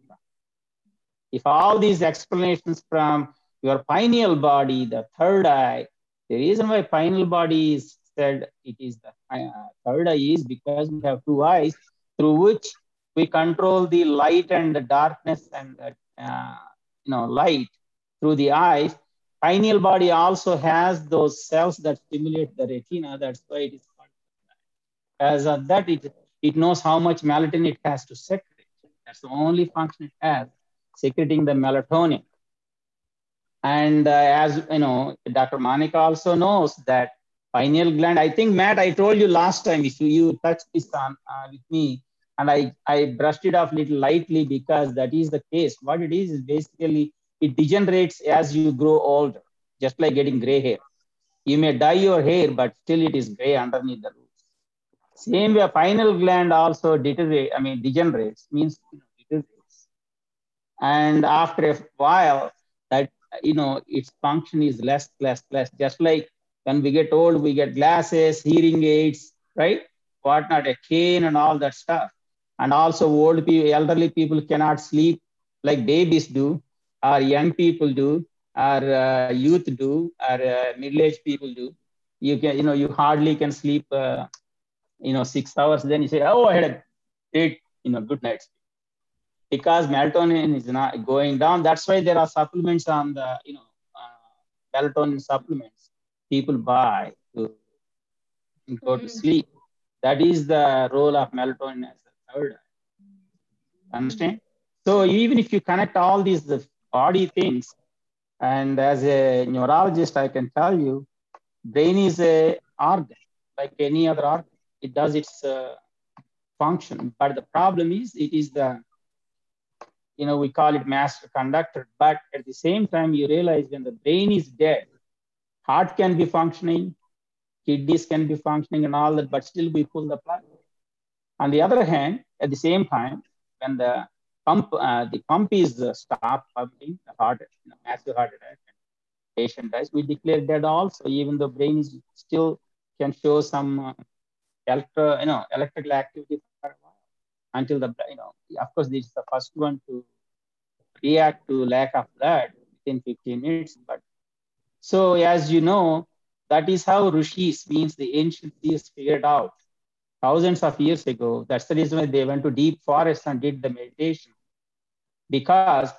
If all these explanations from your pineal body, the third eye, the reason why pineal body is said it is the uh, third eye is because we have two eyes through which we control the light and the darkness and the, uh, you know light through the eyes. Pineal body also has those cells that stimulate the retina. That's why it is called. as of that, it, it knows how much melatonin it has to secrete. That's the only function it has, secreting the melatonin. And uh, as you know, Dr. Monica also knows that pineal gland, I think, Matt, I told you last time, if you, you touched this on uh, with me, and I, I brushed it off a little lightly because that is the case. What it is is basically it degenerates as you grow older, just like getting gray hair. You may dye your hair, but still it is gray underneath the roots. Same way, pineal gland also deteriorate, I mean, degenerates, means deteriorates. And after a while, that, you know, its function is less, less, less. Just like when we get old, we get glasses, hearing aids, right? Whatnot, a cane and all that stuff. And also old people, elderly people cannot sleep like babies do. our young people do, our uh, youth do, our uh, middle-aged people do. You can, you know, you hardly can sleep, uh, you know, six hours. Then you say, oh, I had a eight, you know, good night's because melatonin is not going down. That's why there are supplements on the, you know, uh, melatonin supplements people buy to go to mm. sleep. That is the role of melatonin as a third. Understand? So even if you connect all these the body things, and as a neurologist, I can tell you, brain is a organ like any other organ. It does its uh, function, but the problem is it is the you know we call it master conductor. But at the same time, you realize when the brain is dead, heart can be functioning, kidneys can be functioning, and all that, but still we pull the plug. On the other hand, at the same time, when the pump, uh, the pump is uh, stopped pumping, the heart, you know, massive heart attack, patient dies, we declare dead also, even though brain is still can show some uh, electro, you know, electrical activity until the, you know, of course, this is the first one to react to lack of blood within 15 minutes. But so as you know, that is how Rishis means the ancient seers figured out thousands of years ago. That's the reason why they went to deep forests and did the meditation. Because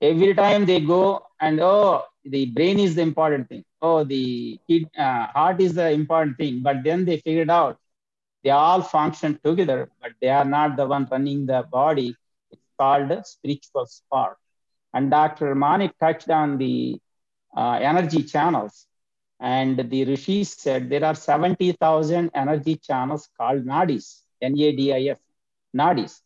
every time they go and oh, the brain is the important thing. Oh, the uh, heart is the important thing. But then they figured out they all function together, but they are not the one running the body. It's called spiritual spark. And Dr. Manik touched on the uh, energy channels. And the rishis said there are 70,000 energy channels called nadis, N-A-D-I-S, nadis.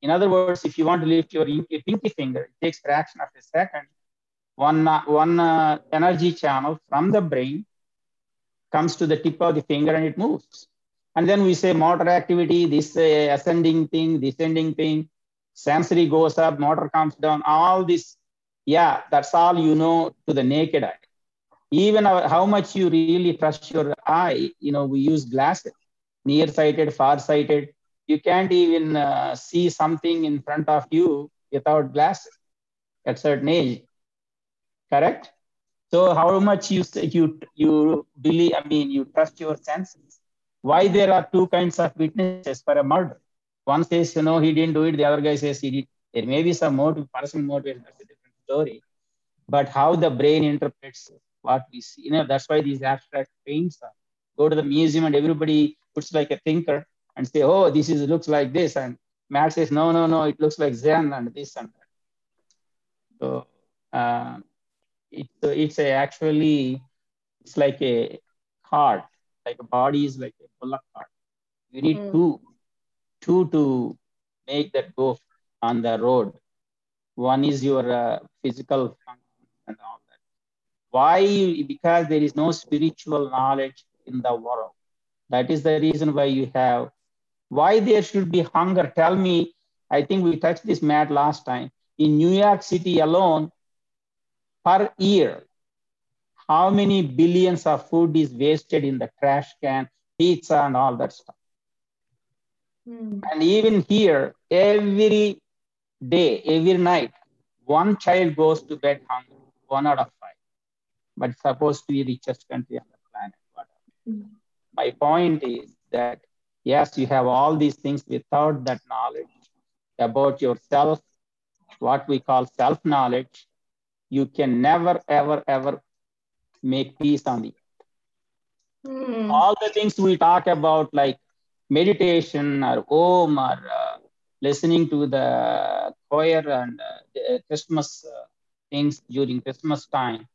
In other words, if you want to lift your pinky finger, it takes fraction of a second. One, uh, one uh, energy channel from the brain comes to the tip of the finger and it moves. And then we say motor activity, this uh, ascending thing, descending thing, sensory goes up, motor comes down, all this. Yeah, that's all you know to the naked eye. Even how much you really trust your eye you know we use glasses nearsighted farsighted. You can't even uh, see something in front of you without glasses at certain age. Correct? So how much you you you believe i mean you trust your senses why there are two kinds of witnesses for a murder one says you know he didn't do it the other guy says he did there may be some motive personal motive that's a different story but how the brain interprets what we see. You know, that's why these abstract paints are. Go to the museum and everybody puts like a thinker and say, oh, this is looks like this. And Matt says, no, no, no, it looks like Zen and this and that. So uh, it, it's a actually, it's like a cart, like a body is like a bullock cart. You need mm. two, two to make that go on the road. One is your uh, physical function and all that. why? Because there is no spiritual knowledge in the world. That is the reason why you have. Why there should be hunger? Tell me. I think we touched this Matt last time. In New York City alone, per year, how many billions of food is wasted in the trash can, pizza, and all that stuff? Mm. And even here, every day, every night, one child goes to bed hungry, one out of five. but it's supposed to be richest country on the planet. Mm-hmm. My point is that yes, you have all these things without that knowledge about yourself, what we call self-knowledge, you can never, ever, ever make peace on the earth. Mm. All the things we talk about, like meditation or om or uh, listening to the choir and uh, Christmas uh, things during Christmas time,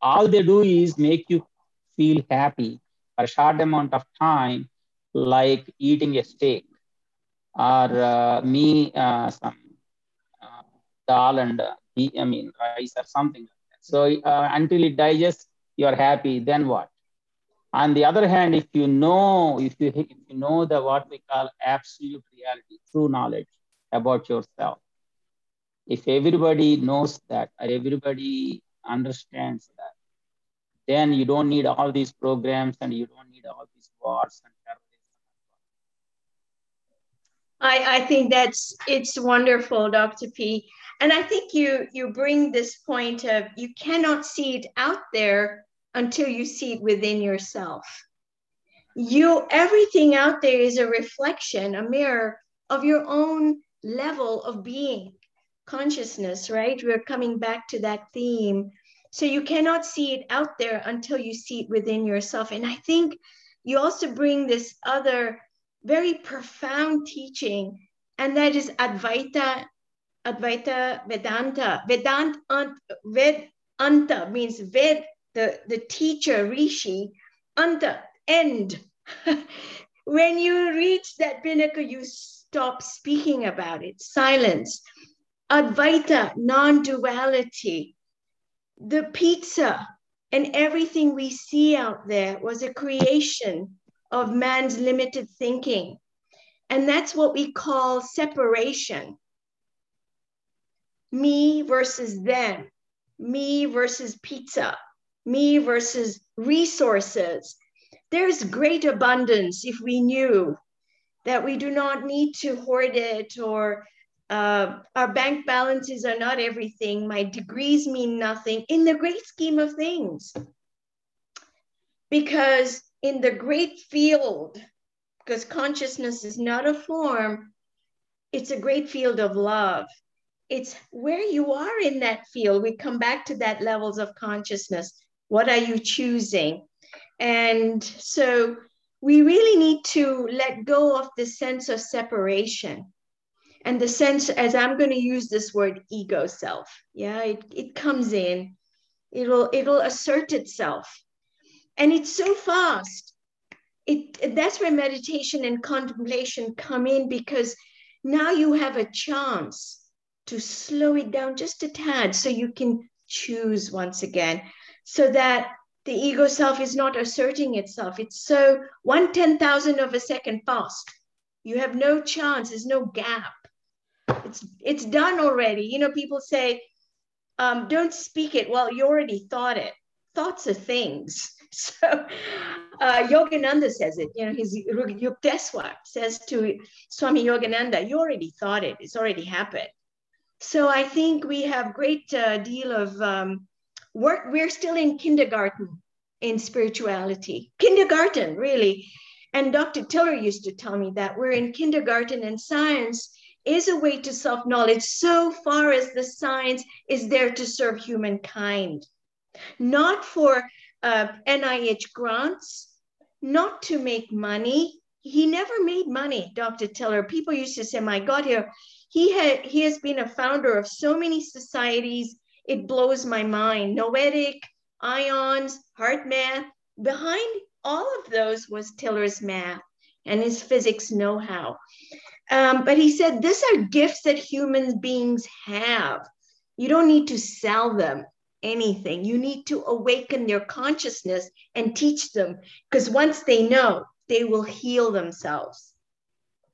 all they do is make you feel happy for a short amount of time, like eating a steak or uh, me uh, some uh, dal and uh, I mean rice or something like that. So uh, until it digests, you're happy. Then what? On the other hand, if you know, if you if you know the what we call absolute reality, true knowledge about yourself, if everybody knows that or everybody understands that, then you don't need all these programs and you don't need all these wars and I, I think that's it's wonderful, Dr. P. and I think you you bring this point of you cannot see it out there until you see it within yourself. You everything out there is a reflection, a mirror of your own level of being, consciousness, right? We're coming back to that theme. So you cannot see it out there until you see it within yourself. And I think you also bring this other very profound teaching, and that is Advaita Advaita Vedanta. Vedant Ved Anta means Ved, the, the teacher, Rishi, Anta, end. when you reach that pinnacle, you stop speaking about it, silence. Advaita, non duality. The pizza and everything we see out there was a creation of man's limited thinking. And that's what we call separation me versus them, me versus pizza, me versus resources. There's great abundance if we knew that we do not need to hoard it or uh, our bank balances are not everything. My degrees mean nothing in the great scheme of things. Because in the great field, because consciousness is not a form, it's a great field of love it's where you are in that field. We come back to that levels of consciousness. What are you choosing? And so we really need to let go of the sense of separation and the sense, as I'm going to use this word, ego self. Yeah, it, it comes in, it'll it'll assert itself. And it's so fast. It that's where meditation and contemplation come in because now you have a chance to slow it down just a tad so you can choose once again so that the ego self is not asserting itself. It's so one ten thousand of a second fast. You have no chance. There's no gap. It's it's done already. You know, people say, um, "Don't speak it." Well, you already thought it. Thoughts are things. So uh, Yogananda says it. You know, his Yukteswar says to Swami Yogananda, "You already thought it. It's already happened." So I think we have great uh, deal of um, work. We're still in kindergarten in spirituality, kindergarten really. And Dr. Tiller used to tell me that we're in kindergarten and science is a way to self knowledge so far as the science is there to serve humankind, not for uh, NIH grants, not to make money. He never made money, Dr. Tiller. People used to say, My God, here, he had he has been a founder of so many societies. It blows my mind. Noetic ions HeartMath. behind all of those was tiller's math and his physics know-how. Um, but he said these are gifts that human beings have. You don't need to sell them anything. You need to awaken their consciousness and teach them because once they know they will heal themselves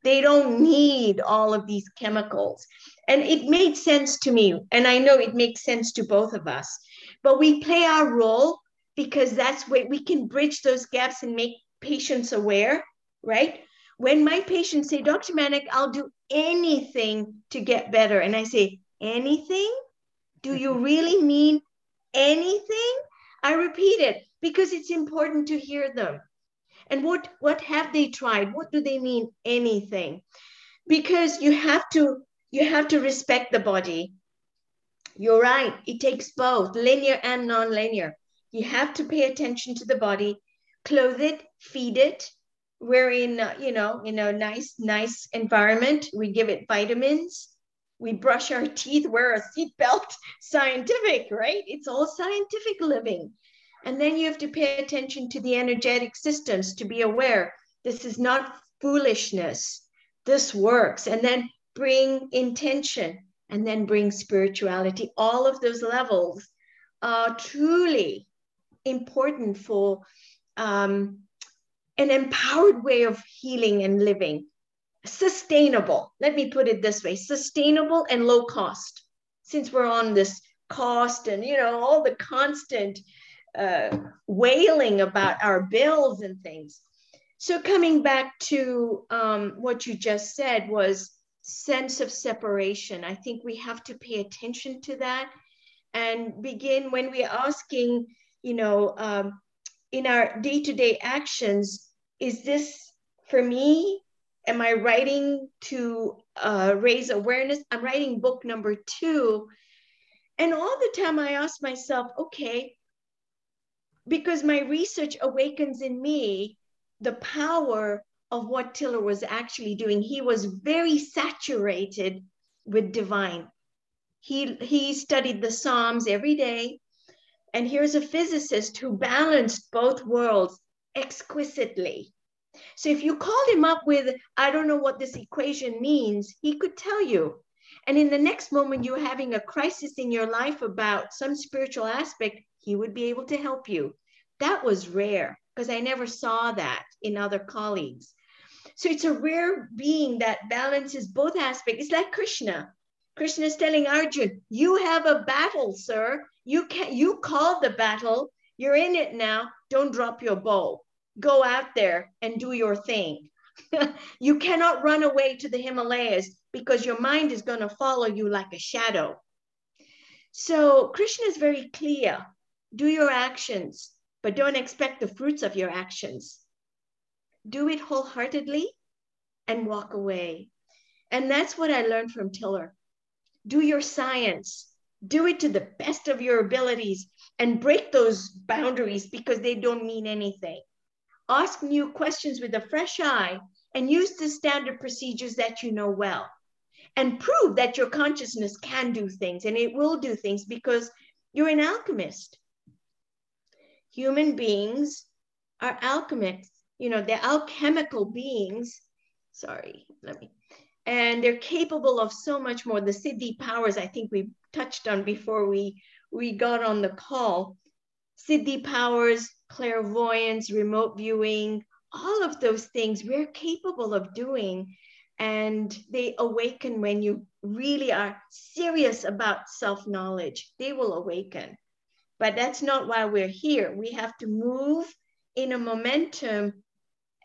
they don't need all of these chemicals. And it made sense to me. And I know it makes sense to both of us. But we play our role because that's where we can bridge those gaps and make patients aware, right? When my patients say, Dr. Manek, I'll do anything to get better. And I say, anything? Do you mm-hmm. really mean anything? I repeat it because it's important to hear them. And what, what have they tried? What do they mean? Anything. Because you have to, you have to respect the body. You're right. It takes both linear and non-linear. You have to pay attention to the body, clothe it, feed it. We're in, uh, you know, in a nice, nice environment. We give it vitamins. We brush our teeth, wear a seatbelt. Scientific, right? It's all scientific living. And then you have to pay attention to the energetic systems to be aware this is not foolishness. This works. And then bring intention and then bring spirituality. All of those levels are truly important for um, an empowered way of healing and living. Sustainable, let me put it this way sustainable and low cost. Since we're on this cost and you know all the constant uh, wailing about our bills and things. So coming back to um, what you just said was sense of separation. I think we have to pay attention to that and begin when we're asking, you know, um, in our day to day actions, is this for me? Am I writing to uh, raise awareness? I'm writing book number two. And all the time I ask myself, okay, because my research awakens in me the power of what Tiller was actually doing. He was very saturated with divine. He, he studied the Psalms every day. And here's a physicist who balanced both worlds exquisitely. So if you called him up with, I don't know what this equation means, he could tell you. And in the next moment, you're having a crisis in your life about some spiritual aspect, he would be able to help you. That was rare because I never saw that in other colleagues. So it's a rare being that balances both aspects. It's like Krishna. Krishna is telling Arjun, you have a battle, sir. You can you called the battle. You're in it now. Don't drop your bow. Go out there and do your thing. you cannot run away to the Himalayas because your mind is going to follow you like a shadow. So Krishna is very clear. Do your actions, but don't expect the fruits of your actions. Do it wholeheartedly and walk away. And that's what I learned from Tiller. Do your science, do it to the best of your abilities and break those boundaries because they don't mean anything. Ask new questions with a fresh eye and use the standard procedures that you know well. And prove that your consciousness can do things and it will do things because you're an alchemist human beings are alchemists. You know, they're alchemical beings. Sorry, let me. And they're capable of so much more. The Siddhi powers, I think we touched on before we, we got on the call. Siddhi powers, clairvoyance, remote viewing, all of those things we're capable of doing. And they awaken when you really are serious about self knowledge. They will awaken. But that's not why we're here. We have to move in a momentum,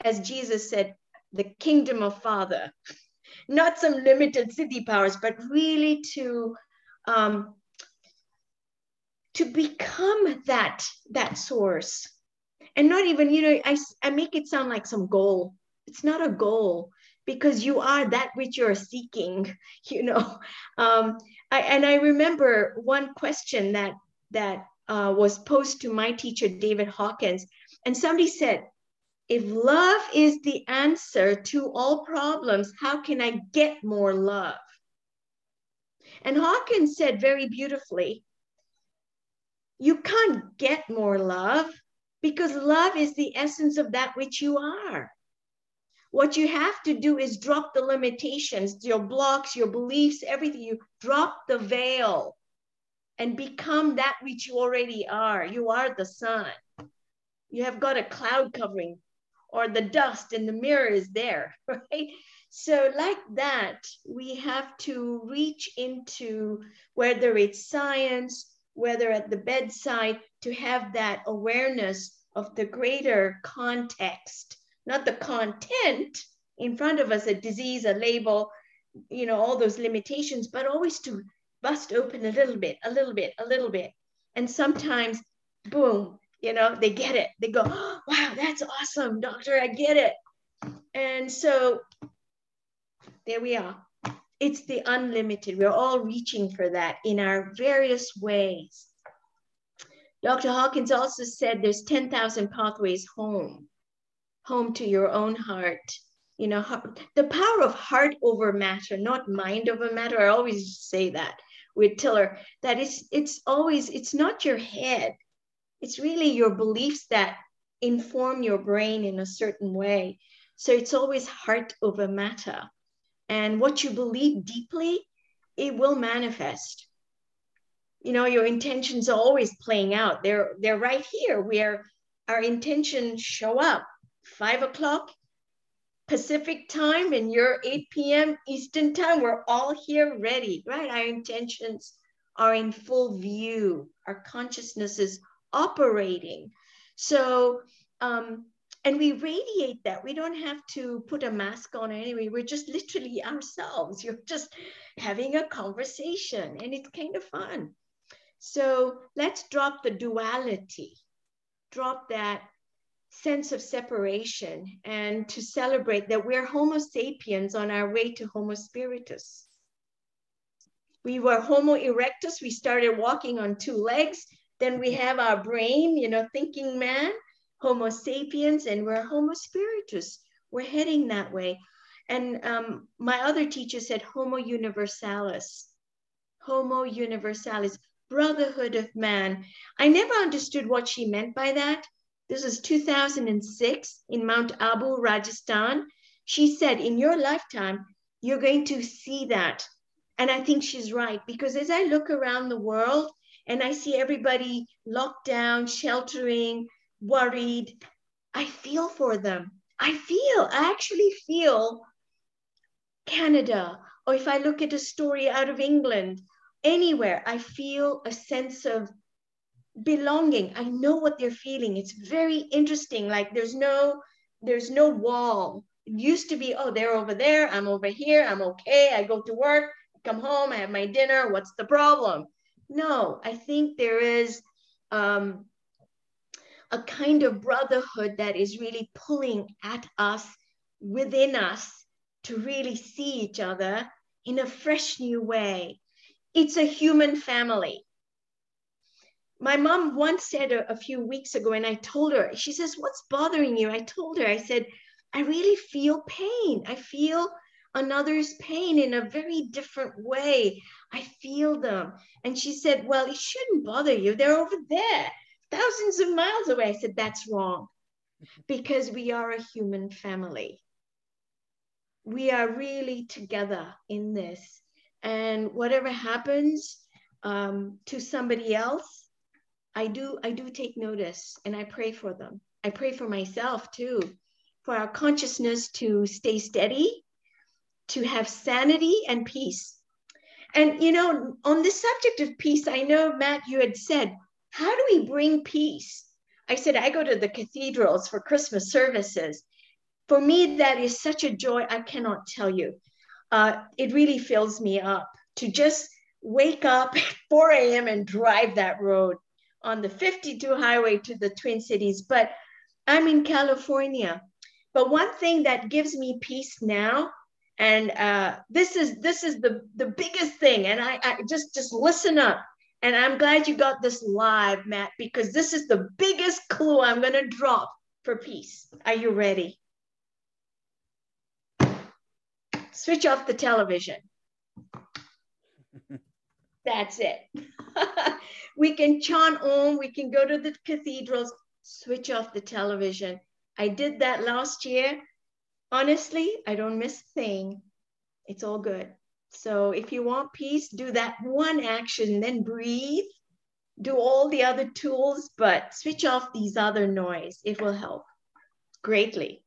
as Jesus said, the kingdom of Father, not some limited Siddhi powers, but really to um, to become that that source, and not even you know I I make it sound like some goal. It's not a goal because you are that which you're seeking. You know, um, I, and I remember one question that that uh, was posed to my teacher, David Hawkins. And somebody said, if love is the answer to all problems, how can I get more love? And Hawkins said very beautifully, you can't get more love because love is the essence of that which you are. What you have to do is drop the limitations, your blocks, your beliefs, everything. You drop the veil and become that which you already are. You are the sun. You have got a cloud covering, or the dust in the mirror is there, right? So, like that, we have to reach into whether it's science, whether at the bedside, to have that awareness of the greater context, not the content in front of us, a disease, a label, you know, all those limitations, but always to bust open a little bit, a little bit, a little bit. And sometimes, boom, you know, they get it. They go, oh, wow, that's awesome, doctor, I get it. And so there we are. It's the unlimited. We're all reaching for that in our various ways. Dr. Hawkins also said there's 10,000 pathways home, home to your own heart, you know the power of heart over matter not mind over matter i always say that with tiller that it's it's always it's not your head. It's really your beliefs that inform your brain in a certain way. So it's always heart over matter. And what you believe deeply it will manifest. You know your intentions are always playing out. They're they're right here where our intentions show up. Five o'clock Pacific time and you're 8 p.m. Eastern time, we're all here ready, right? Our intentions are in full view. Our consciousness is operating. So, um, and we radiate that. We don't have to put a mask on anyway. We're just literally ourselves. You're just having a conversation, and it's kind of fun. So let's drop the duality, drop that sense of separation, and to celebrate that we're Homo sapiens on our way to Homo spiritus. We were Homo erectus. We started walking on two legs. Then we have our brain, you know, thinking man Homo sapiens and we're Homo spiritus. We're heading that way. And um, my other teacher said Homo universalis. Homo universalis, brotherhood of man. I never understood what she meant by that. This was 2006 in Mount Abu, Rajasthan. She said, in your lifetime, you're going to see that. And I think she's right because as I look around the world and I see everybody locked down, sheltering, worried. I feel for them. I feel, I actually feel Canada, or if I look at a story out of England, anywhere, I feel a sense of belonging. I know what they're feeling. It's very interesting. Like there's no, there's no wall. It used to be, oh, they're over there, I'm over here, I'm okay. I go to work, come home, I have my dinner. What's the problem? No, I think there is um, a kind of brotherhood that is really pulling at us within us to really see each other in a fresh new way. It's a human family. My mom once said a, a, few weeks ago, and I told her, she says, What's bothering you? I told her, I said, I really feel pain. I feel another's pain in a very different way. I feel them. And she said, Well, it shouldn't bother you. They're over there thousands of miles away. I said, that's wrong because we are a human family. We are really together in this. And whatever happens um, to somebody else, I do, I do take notice and I pray for them. I pray for myself too, for our consciousness to stay steady, to have sanity and peace. And, you know, on the subject of peace, I know, Matt, you had said how do we bring peace? I said, I go to the cathedrals for Christmas services. For me, that is such a joy, I cannot tell you. Uh, it really fills me up to just wake up at 4 a.m. and drive that road on the 52 highway to the Twin Cities. But I'm in California. But one thing that gives me peace now, and uh, this is this is the the biggest thing, and I, I just just listen up. And I'm glad you got this live, Matt, because this is the biggest clue I'm going to drop for peace. Are you ready? Switch off the television. That's it. we can chant Om, we can go to the cathedrals, switch off the television. I did that last year. Honestly, I don't miss a thing. It's all good. So if you want peace, do that one action, then breathe. Do all the other tools, but switch off these other noise. It will help greatly.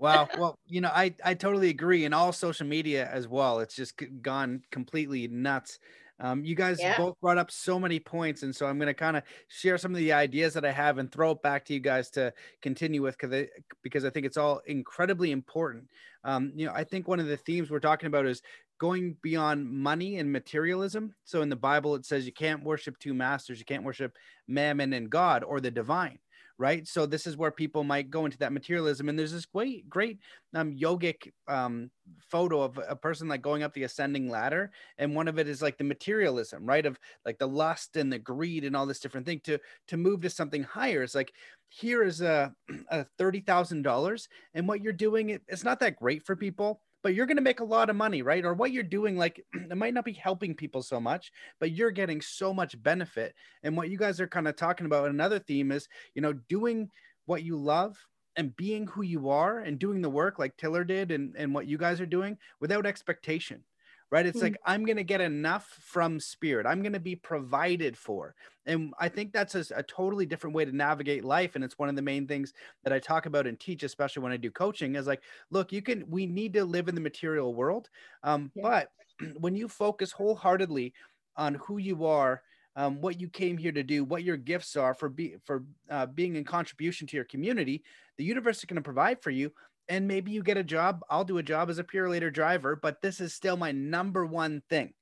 Wow. Well, you know, I, I totally agree. And all social media as well. It's just gone completely nuts. Um, you guys yeah. both brought up so many points, and so I'm going to kind of share some of the ideas that I have and throw it back to you guys to continue with because because I think it's all incredibly important. Um, you know, I think one of the themes we're talking about is going beyond money and materialism. So in the Bible, it says you can't worship two masters, you can't worship mammon and God or the divine right? So this is where people might go into that materialism. And there's this great, great um, yogic um, photo of a person like going up the ascending ladder, and one of it is like the materialism, right? Of like the lust and the greed and all this different thing to to move to something higher. It's like here is a, a thirty thousand dollars, and what you're doing, it, it's not that great for people but you're going to make a lot of money, right? Or what you're doing, like it might not be helping people so much, but you're getting so much benefit. And what you guys are kind of talking about, another theme is, you know, doing what you love and being who you are and doing the work like Tiller did and, and what you guys are doing without expectation right? It's mm-hmm. like I'm going to get enough from spirit. I'm going to be provided for. And I think that's a, a, totally different way to navigate life. And it's one of the main things that I talk about and teach, especially when I do coaching, is like, look, you can, we need to live in the material world. Um, yeah. But when you focus wholeheartedly on who you are, um, what you came here to do, what your gifts are for be for uh, being in contribution to your community, the universe is going to provide for you. And maybe you get a job. I'll do a job as a Purolator driver, but this is still my number one thing.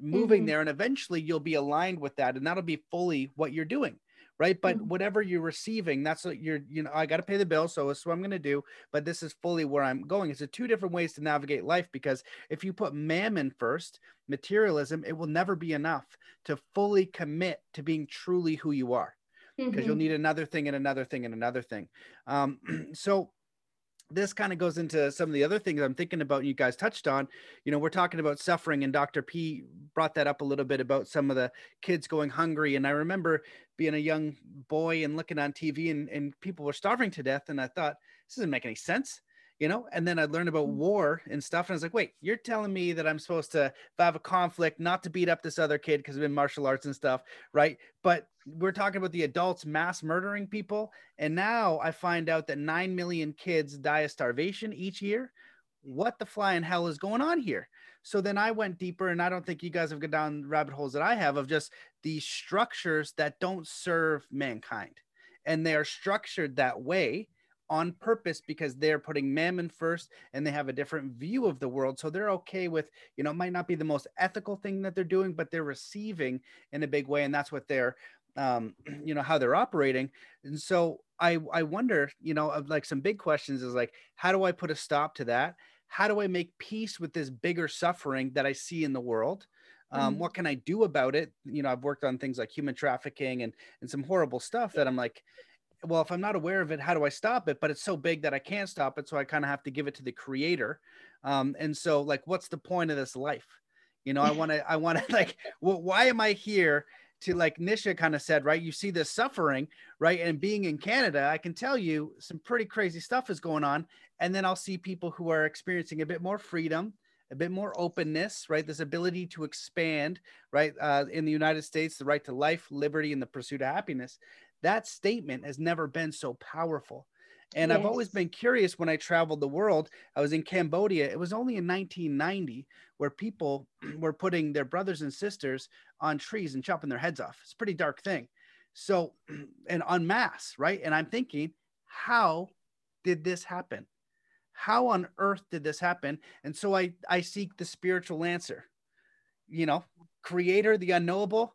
Moving mm-hmm. there, and eventually you'll be aligned with that, and that'll be fully what you're doing right? But mm-hmm. whatever you're receiving, that's what you're, you know, I got to pay the bill. So that's what I'm going to do. But this is fully where I'm going. It's a two different ways to navigate life because if you put mammon first, materialism, it will never be enough to fully commit to being truly who you are because mm-hmm. you'll need another thing and another thing and another thing. Um, so this kind of goes into some of the other things I'm thinking about. and You guys touched on, you know, we're talking about suffering, and Dr. P brought that up a little bit about some of the kids going hungry. And I remember being a young boy and looking on TV, and, and people were starving to death. And I thought, this doesn't make any sense you know and then i learned about mm. war and stuff and i was like wait you're telling me that i'm supposed to if i have a conflict not to beat up this other kid because i've been martial arts and stuff right? But we're talking about the adults mass murdering people and now i find out that 9 million kids die of starvation each year. What the flying hell is going on here? So then i went deeper and i don't think you guys have gone down rabbit holes that i have of just these structures that don't serve mankind and they are structured that way on purpose because they're putting mammon first and they have a different view of the world. So they're okay with, you know, it might not be the most ethical thing that they're doing, but they're receiving in a big way. And that's what they're, um, you know, how they're operating. And so I, I wonder, you know, of like some big questions is like, how do I put a stop to that? How do I make peace with this bigger suffering that I see in the world? Um, mm-hmm. What can I do about it? You know, I've worked on things like human trafficking and and some horrible stuff that I'm like, well, if I'm not aware of it, how do I stop it? But it's so big that I can't stop it. So I kind of have to give it to the creator. Um, and so like, what's the point of this life? You know, I want to, I want to like, well, why am I here to like Nisha kind of said, right? You see this suffering, right? And being in Canada, I can tell you some pretty crazy stuff is going on. And then I'll see people who are experiencing a bit more freedom, a bit more openness, right? This ability to expand, right? Uh, in the United States, the right to life, liberty, and the pursuit of happiness that statement has never been so powerful. And yes. I've always been curious when I traveled the world. I was in Cambodia. It was only in 1990 where people were putting their brothers and sisters on trees and chopping their heads off. It's a pretty dark thing. So, and en masse, right? And I'm thinking, how did this happen? How on earth did this happen? And so I, I seek the spiritual answer. You know, creator, the unknowable.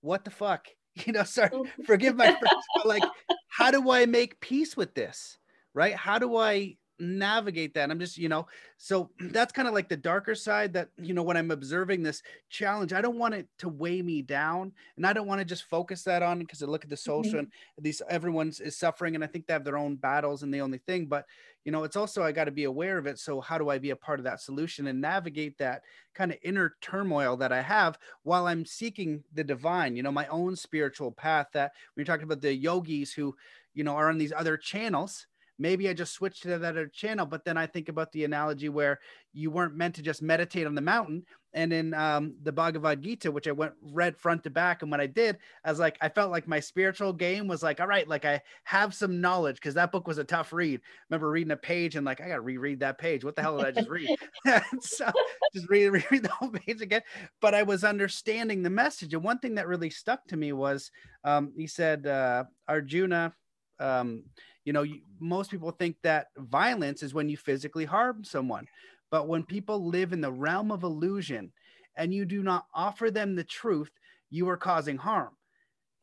What the fuck? you know sorry oh. forgive my friends but like how do i make peace with this right how do i navigate that i'm just you know so that's kind of like the darker side that you know when i'm observing this challenge i don't want it to weigh me down and i don't want to just focus that on because i look at the social mm-hmm. and these everyone's is suffering and i think they have their own battles and the only thing but you know it's also i got to be aware of it so how do i be a part of that solution and navigate that kind of inner turmoil that i have while i'm seeking the divine you know my own spiritual path that when you're talking about the yogis who you know are on these other channels maybe I just switched to that other channel. But then I think about the analogy where you weren't meant to just meditate on the mountain. And in um, the Bhagavad Gita, which I went read front to back, and when I did, I was like, I felt like my spiritual game was like, all right, like I have some knowledge because that book was a tough read. I remember reading a page and like, I got to reread that page. What the hell did I just read? so just read, reread the whole page again. But I was understanding the message. And one thing that really stuck to me was um, he said, uh, Arjuna, um, you know, you, most people think that violence is when you physically harm someone. But when people live in the realm of illusion and you do not offer them the truth, you are causing harm.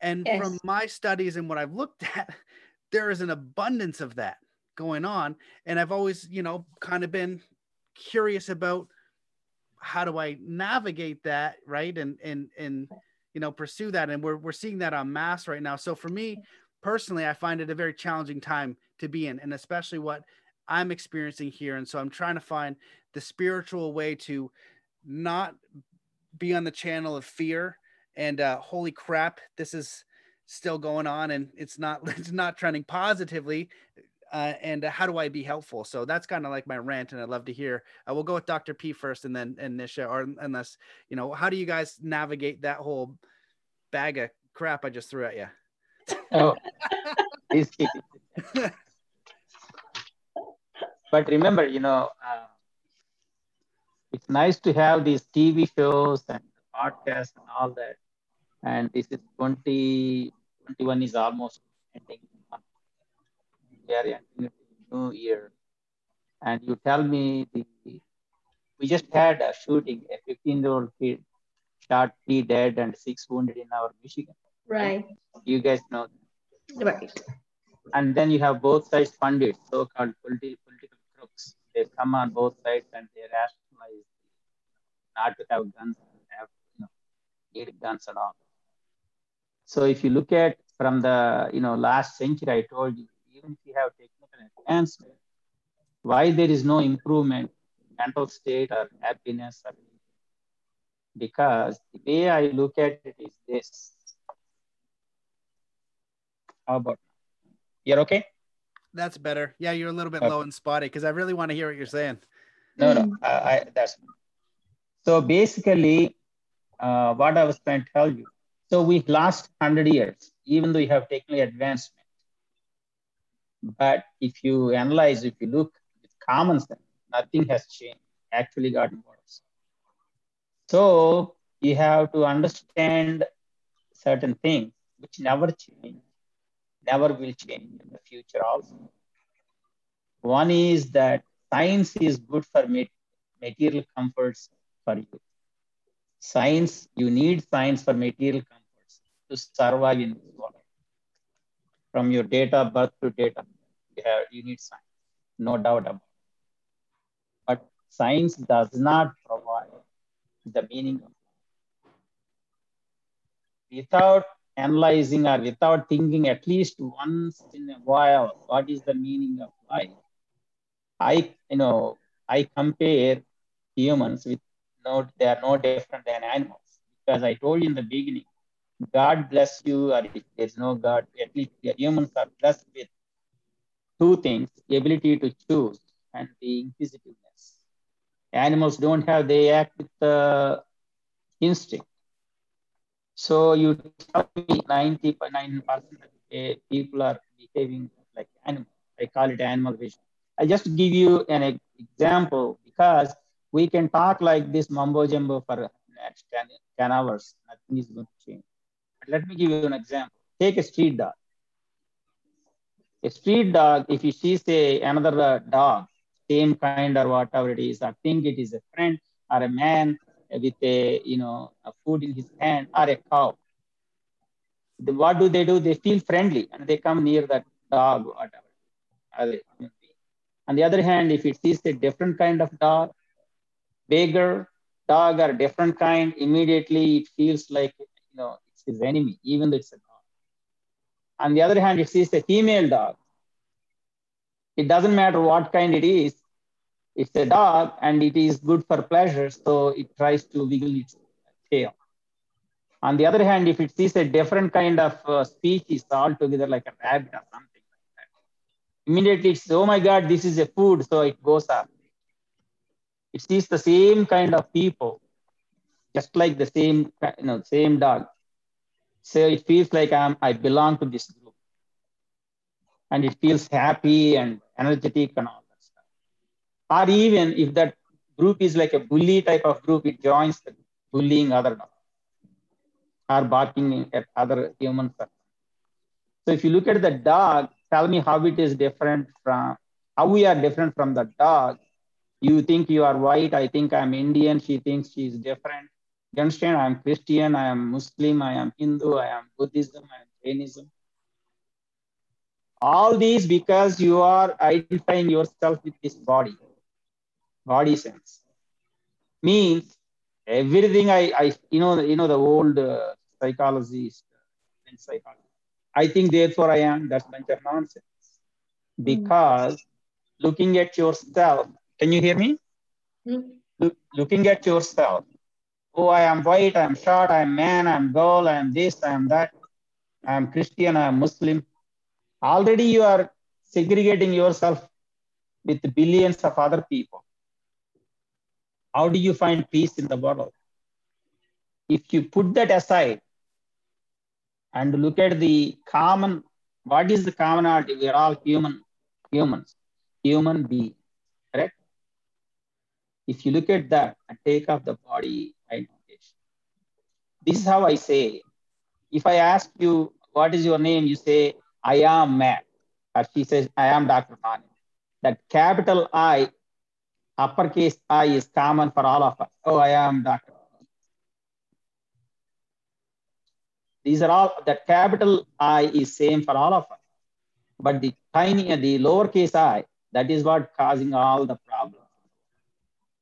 And yes. from my studies and what I've looked at, there is an abundance of that going on. And I've always, you know, kind of been curious about how do I navigate that, right? And and and you know, pursue that. And we're we're seeing that on mass right now. So for me, personally, I find it a very challenging time to be in, and especially what I'm experiencing here. And so I'm trying to find the spiritual way to not be on the channel of fear and uh, holy crap, this is still going on and it's not it's not trending positively. Uh, and uh, how do I be helpful? So that's kind of like my rant, and I'd love to hear. Uh, we'll go with Dr. P first, and then and Nisha, or unless you know, how do you guys navigate that whole bag of crap I just threw at you? Oh, but remember, you know, uh, it's nice to have these TV shows and podcasts and all that. and this is 20, 21 is almost ending. We are entering a new year. And you tell me the we just had a shooting, a 15 year old kid shot three dead and six wounded in our Michigan. Right. You guys know. Right. And then you have both sides funded, so called politi- political crooks. They come on both sides and they rationalize not to have guns, have you know, need guns and all. So if you look at from the you know last century, I told you, even if you have technical advancement, why there is no improvement mental state or happiness or because the way I look at it is this. How about you're okay? That's better. Yeah, you're a little bit Okay. low and spotty because I really want to hear what you're saying. No, no, I, I, that's so basically uh, what I was trying to tell you. So we last 100 years, even though we have technical advancement. But if you analyze, if you look with common sense, nothing has changed, actually gotten worse. So you have to understand certain things which never change, never will change in the future also. One is that science is good for material comforts for you. Science, you need science for material comforts to survive in this world. From your date of birth to date you, you need science, no doubt about it. But science does not provide the meaning of life. Without analyzing or without thinking at least once in a while, what is the meaning of life? I, you know, I compare humans with no, they are no different than animals. Because I told you in the beginning, God bless you, or if there's no God, at least humans are blessed with two things the ability to choose and the inquisitiveness. Animals don't have, they act with uh, instinct. So you tell me 99% of eh, people are behaving like animals. I call it animal vision. I just give you an example because we can talk like this mumbo jumbo for next 10, 10 hours. Nothing is going to change. But let me give you an example. Take a street dog. A street dog, if you see, say, another dog, same kind or whatever it is, I think it is a friend or a man with a, you know, a food in his hand or a cow. The- what do they do? They feel friendly and they come near that dog, whatever. On the other hand, if it sees a different kind of dog, bigger dog or different kind, immediately it feels like you know it's his enemy, even though it's a dog. On the other hand, if it sees a female dog. It doesn't matter what kind it is, it's a dog and it is good for pleasure, so it tries to wiggle its tail. On the other hand, if it sees a different kind of uh, species altogether, like a rabbit or something like that, immediately it's, oh my God, this is a food, so it goes up. It sees the same kind of people, just like the same, you know, same dog. So it feels like I'm, I belong to this group. And it feels happy and energetic and all. Or even if that group is like a bully type of group, it joins the bullying other dog or barking at other humans. So if you look at the dog, tell me how it is different from how we are different from the dog. You think you are white, I think I'm Indian, she thinks she's different. You understand? I am Christian, I am Muslim, I am Hindu, I am Buddhism, I am Jainism. All these because you are identifying yourself with this body, body sense. Means everything I, I you know, you know the old uh, psychologists, psychology. I think therefore I am. That's bunch of nonsense. Because looking at yourself, can you hear me? Mm. Look, looking at yourself. Oh, I am white, I am short, I am man, I am girl, I am this, I am that, I am Christian, I am Muslim. Already you are segregating yourself with billions of other people. How do you find peace in the world? If you put that aside and look at the common, what is the commonality? We are all human, humans, human beings, correct? If you look at that and take off the body this is how I say If I ask you, what is your name? You say, I am Matt. Or she says, I am Dr. Mani. That capital I, uppercase I is common for all of us. Oh, I am Dr. These are all, that capital I is same for all of us. But the tiny, the lowercase i, that is what causing all the problems.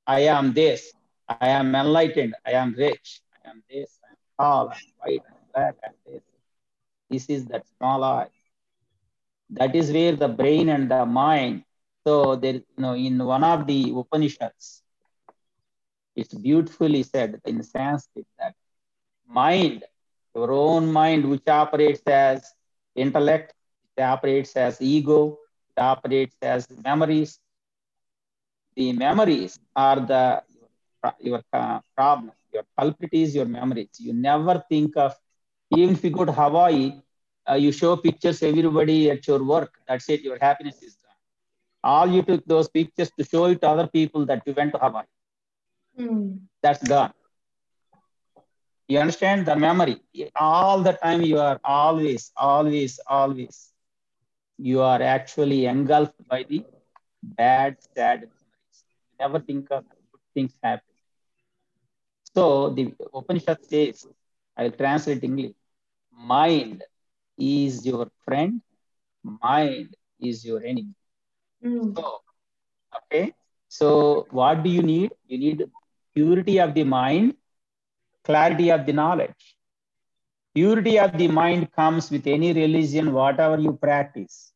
I am this, I am enlightened, I am rich, I am this, I am tall, I am white, I am black, I am this. This is that small I. That is where the brain and the mind. So there, you know, in one of the Upanishads, it's beautifully said in Sanskrit that mind, your own mind, which operates as intellect, it operates as ego, it operates as memories. The memories are the your uh, problem. Your culprit is your memories. You never think of, even if you go to Hawaii, uh, you show pictures everybody at your work. That's it. Your happiness is. All you took those pictures to show it to other people that you went to Hawaii. Mm. That's gone. You understand the memory. All the time you are always, always, always. You are actually engulfed by the bad, sad memories. Never think of good things happen. So the Upanishad says, I'll translate English. Mind is your friend, mind is your enemy. Mm. So, okay. So what do you need? You need purity of the mind, clarity of the knowledge. Purity of the mind comes with any religion, whatever you practice.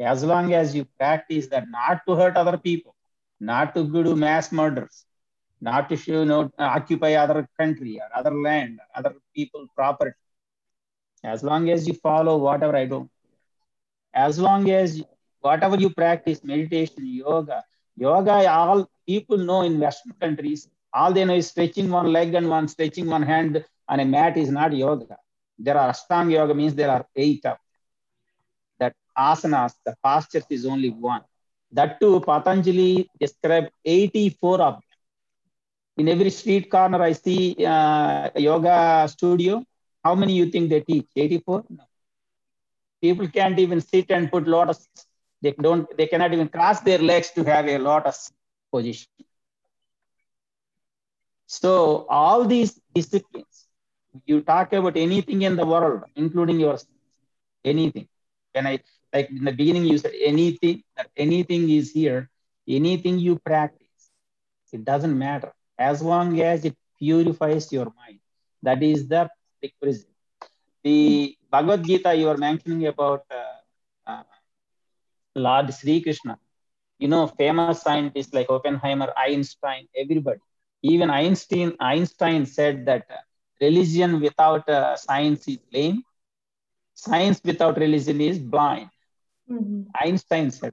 As long as you practice that not to hurt other people, not to do mass murders, not to you know, occupy other country or other land, other people property. As long as you follow whatever I do, as long as whatever you practice, meditation, yoga, yoga, all people know in Western countries, all they know is stretching one leg and one stretching one hand on a mat is not yoga. There are Ashtanga yoga means there are eight of that asanas, the postures is only one. That too, Patanjali described 84 of them. In every street corner, I see uh, yoga studio. How many you think they teach? 84? No. People can't even sit and put lotus. They don't. They cannot even cross their legs to have a lotus position. So all these disciplines, you talk about anything in the world, including yours, anything. Can I like in the beginning you said anything that anything is here, anything you practice, it doesn't matter as long as it purifies your mind. That is the requisite. The Bhagavad Gita you are mentioning about uh, Lord Sri Krishna, you know, famous scientists like Oppenheimer, Einstein, everybody even Einstein, Einstein said that religion without uh, science is lame. Science without religion is blind. Mm-hmm. Einstein said.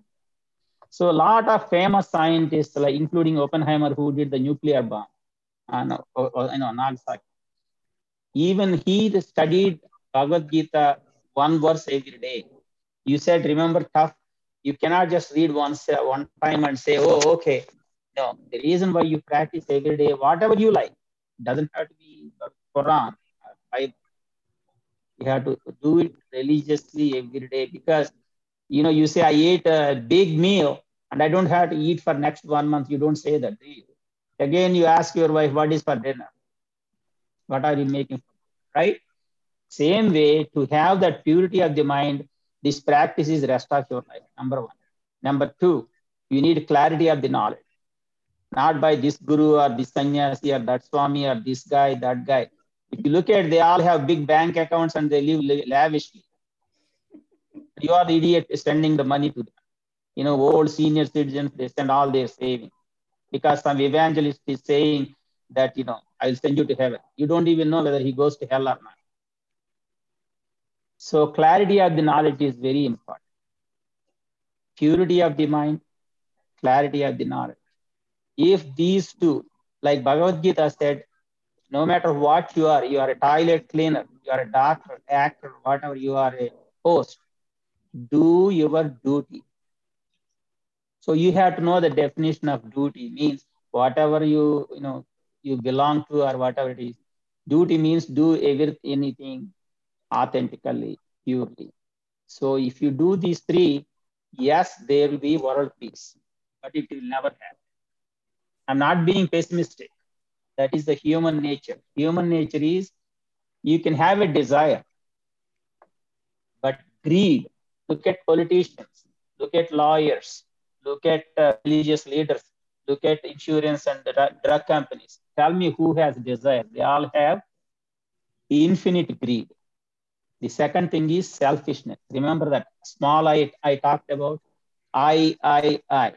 So a lot of famous scientists, like including Oppenheimer, who did the nuclear bomb, uh, no, or, or, you know, Nagasaki. Even he studied Bhagavad Gita one verse every day. You said, remember tough. You cannot just read once uh, one time and say, oh, okay, no, the reason why you practice every day, whatever you like, doesn't have to be Quran, Bible. You have to do it religiously every day because, you know, you say, I ate a big meal and I don't have to eat for next one month. You don't say that, do you? Again, you ask your wife, what is for dinner? What are you making? Right? Same way, to have that purity of the mind, this practice is rest of your life, number one. Number two, you need clarity of the knowledge not by this guru or this sannyasi or that swami or this guy, that guy. If you look at, they all have big bank accounts and they live lavishly. You are the idiot sending the money to them. You know, old senior citizens, they send all their savings because some evangelist is saying that, you know, I'll send you to heaven. You don't even know whether he goes to hell or not. So clarity of the knowledge is very important. Purity of the mind, clarity of the knowledge if these two, like Bhagavad Gita said, no matter what you are, you are a toilet cleaner, you are a doctor, actor, whatever, you are a host, do your duty. So you have to know the definition of duty means whatever you, you know, you belong to or whatever it is. Duty means do everything, anything authentically, purely. So if you do these three, yes, there will be world peace, but it will never happen. I'm not being pessimistic. That is the human nature. Human nature is you can have a desire, but greed. Look at politicians, look at lawyers, look at uh, religious leaders, look at insurance and drug companies. Tell me who has desire. They all have infinite greed. The second thing is selfishness. Remember that small I I talked about. I, I, I.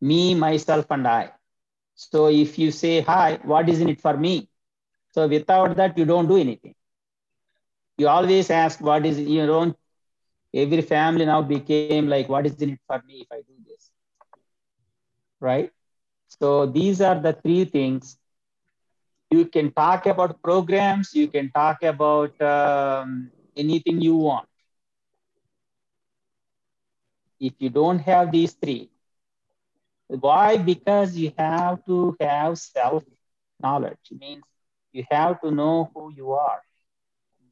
Me, myself, and I. So if you say hi, what is in it for me? So without that, you don't do anything. You always ask what is your own. Every family now became like, what is in it for me if I do this? Right? So these are the three things you can talk about programs, you can talk about um, anything you want. If you don't have these three, why? Because you have to have self knowledge. It means you have to know who you are.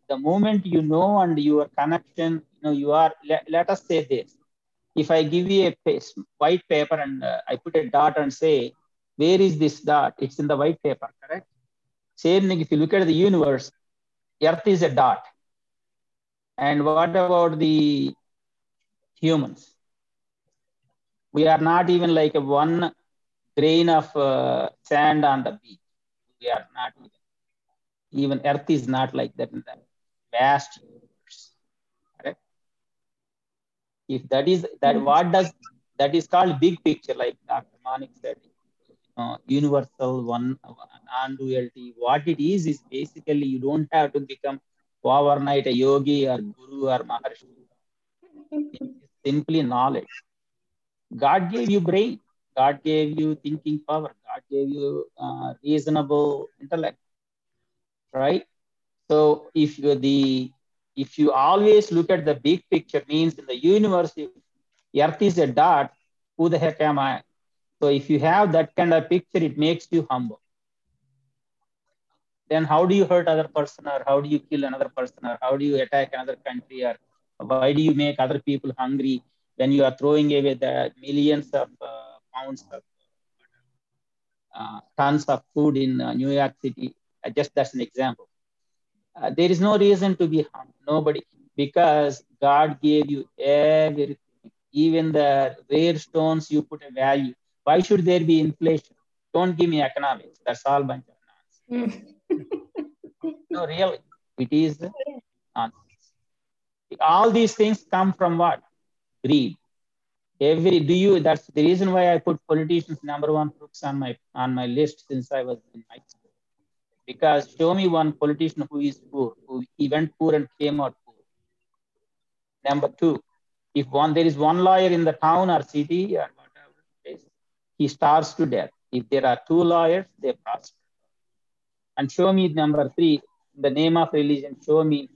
The moment you know and your connection, you know, you are, let, let us say this. If I give you a white paper and uh, I put a dot and say, where is this dot? It's in the white paper, correct? Same thing, if you look at the universe, Earth is a dot. And what about the humans? We are not even like a one grain of uh, sand on the beach. We are not even. Even Earth is not like that in the vast universe. Correct? If that is that, what does that is called big picture, like Dr. Manek said uh, universal one non-duality. What it is is basically you don't have to become overnight a yogi or guru or maharshi. It's simply knowledge. God gave you brain. God gave you thinking power. God gave you uh, reasonable intellect. Right. So if you the if you always look at the big picture, means in the universe, if Earth is a dot, who the heck am I? So if you have that kind of picture, it makes you humble. Then how do you hurt other person or how do you kill another person or how do you attack another country or why do you make other people hungry when you are throwing away the millions of uh, pounds of uh, tons of food in uh, New York City? Uh, just that's an example. Uh, there is no reason to be harmed. Nobody, because God gave you everything, even the rare stones you put a value. Why should there be inflation? Don't give me economics. That's all bunch of nonsense. no, really, it is nonsense. All these things come from what? Greed. Every do you? That's the reason why I put politicians number one crooks on my on my list since I was in high school. Because show me one politician who is poor, who he went poor and came out poor. Number two, if one there is one lawyer in the town or city or he starves to death. If there are two lawyers, they prosper. And show me number three, the name of religion, show me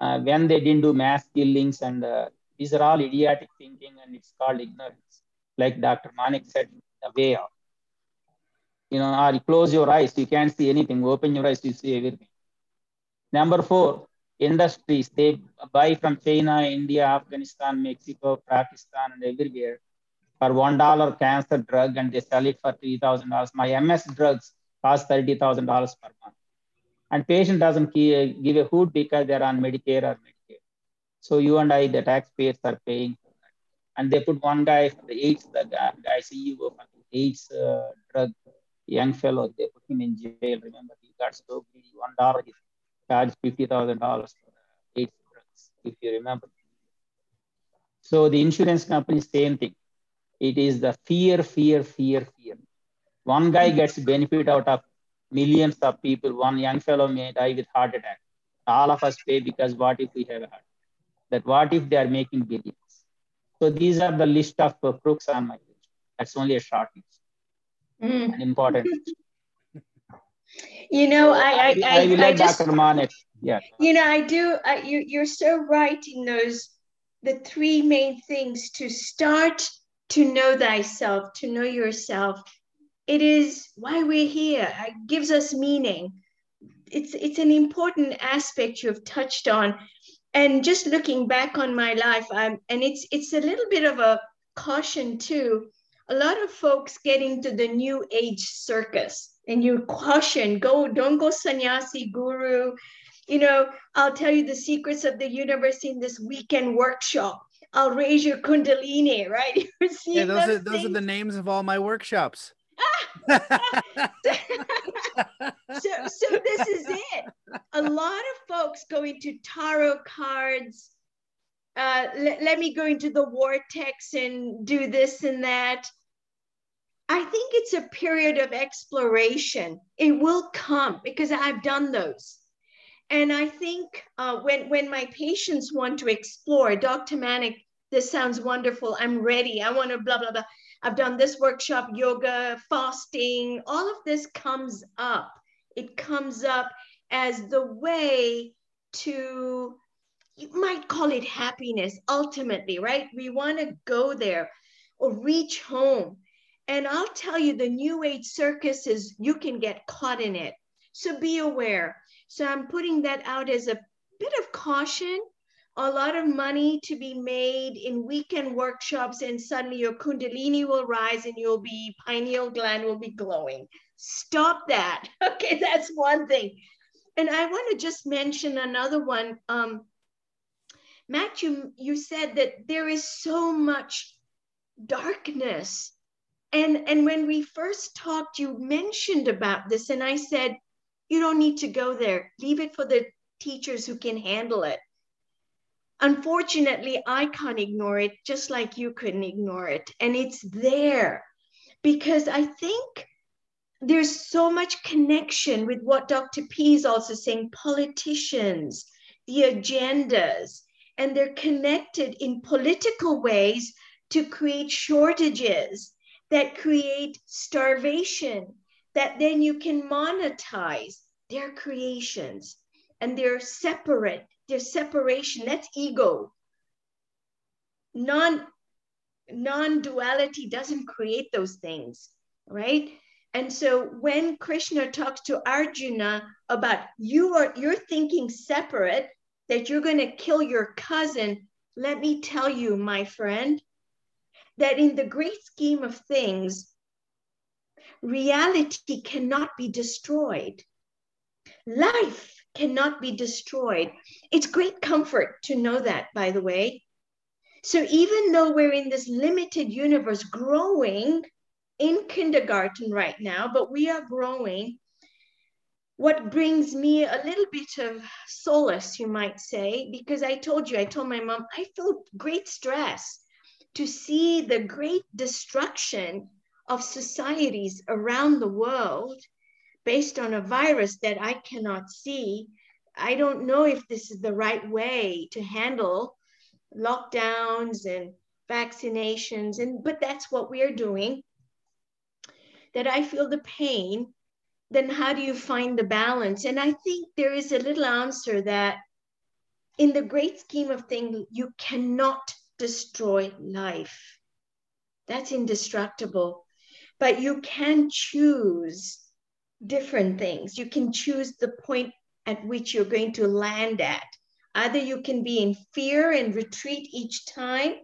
uh, when they didn't do mass killings and uh, these are all idiotic thinking and it's called ignorance. Like Dr. Manek said, the way out. You know, or you close your eyes, you can't see anything. Open your eyes, you see everything. Number four, industries. They buy from China, India, Afghanistan, Mexico, Pakistan, and everywhere for one dollar cancer drug and they sell it for three thousand dollars. My MS drugs cost thirty thousand dollars per month, and patient doesn't give a hoot because they're on Medicare or Medicaid. So you and I, the taxpayers, are paying for that. And they put one guy for the AIDS, the guy, guy CEO for the AIDS uh, drug, young fellow. They put him in jail. Remember, he got so greedy. One dollar, he charged fifty thousand dollars for the AIDS drugs, if you remember. So the insurance company, same thing it is the fear, fear, fear, fear. One guy gets benefit out of millions of people. One young fellow may die with heart attack. All of us pay because what if we have a heart? That what if they are making billions? So these are the list of uh, crooks on my list. That's only a short list. Mm. An important list. You know, I I, I, I I let just, Dr. Manek. Yeah. You know, I do. I, you you're so right in those the three main things to start to know thyself, to know yourself. It is why we're here. It gives us meaning. it's it's an important aspect you've touched on and just looking back on my life I'm, and it's it's a little bit of a caution too a lot of folks get into the new age circus and you caution go don't go sannyasi guru you know i'll tell you the secrets of the universe in this weekend workshop i'll raise your kundalini right yeah those, those are those are the names of all my workshops so, so this is it. A lot of folks go into tarot cards. Uh, let, let me go into the vortex and do this and that. I think it's a period of exploration. It will come because I've done those. And I think uh, when, when my patients want to explore, Dr. Manek, this sounds wonderful. I'm ready. I want to blah, blah, blah. I've done this workshop, yoga, fasting, all of this comes up. It comes up as the way to, you might call it happiness ultimately, right? We want to go there or reach home. And I'll tell you, the new age circus is you can get caught in it. So be aware. So I'm putting that out as a bit of caution. A lot of money to be made in weekend workshops and suddenly your kundalini will rise and you'll be pineal gland will be glowing. Stop that. Okay that's one thing. And i want to just mention another one. Um, matt you, you said that there is so much darkness. And and when we first talked you mentioned about this and i said you don't need to go there leave it for the teachers who can handle it Unfortunately, I can't ignore it just like you couldn't ignore it. And it's there because I think there's so much connection with what Dr. P is also saying politicians, the agendas, and they're connected in political ways to create shortages that create starvation that then you can monetize their creations and they're separate there's separation. That's ego. Non non-duality doesn't create those things right? And so when krishna talks to arjuna about you are you're thinking separate that you're going to kill your cousin let me tell you my friend that in the great scheme of things reality cannot be destroyed life cannot be destroyed. It's great comfort to know that, by the way. So even though we're in this limited universe growing in kindergarten right now, but we are growing, what brings me a little bit of solace, you might say, because I told you, I told my mom, I felt great stress to see the great destruction of societies around the world based on a virus that I cannot see. I don't know if this is the right way to handle lockdowns and vaccinations and but that's what we are doing that i feel the pain. Then how do you find the balance? And i think there is a little answer that in the great scheme of things you cannot destroy life. That's indestructible but you can choose different things. You can choose the point at which you're going to land at. Either you can be in fear and retreat each time,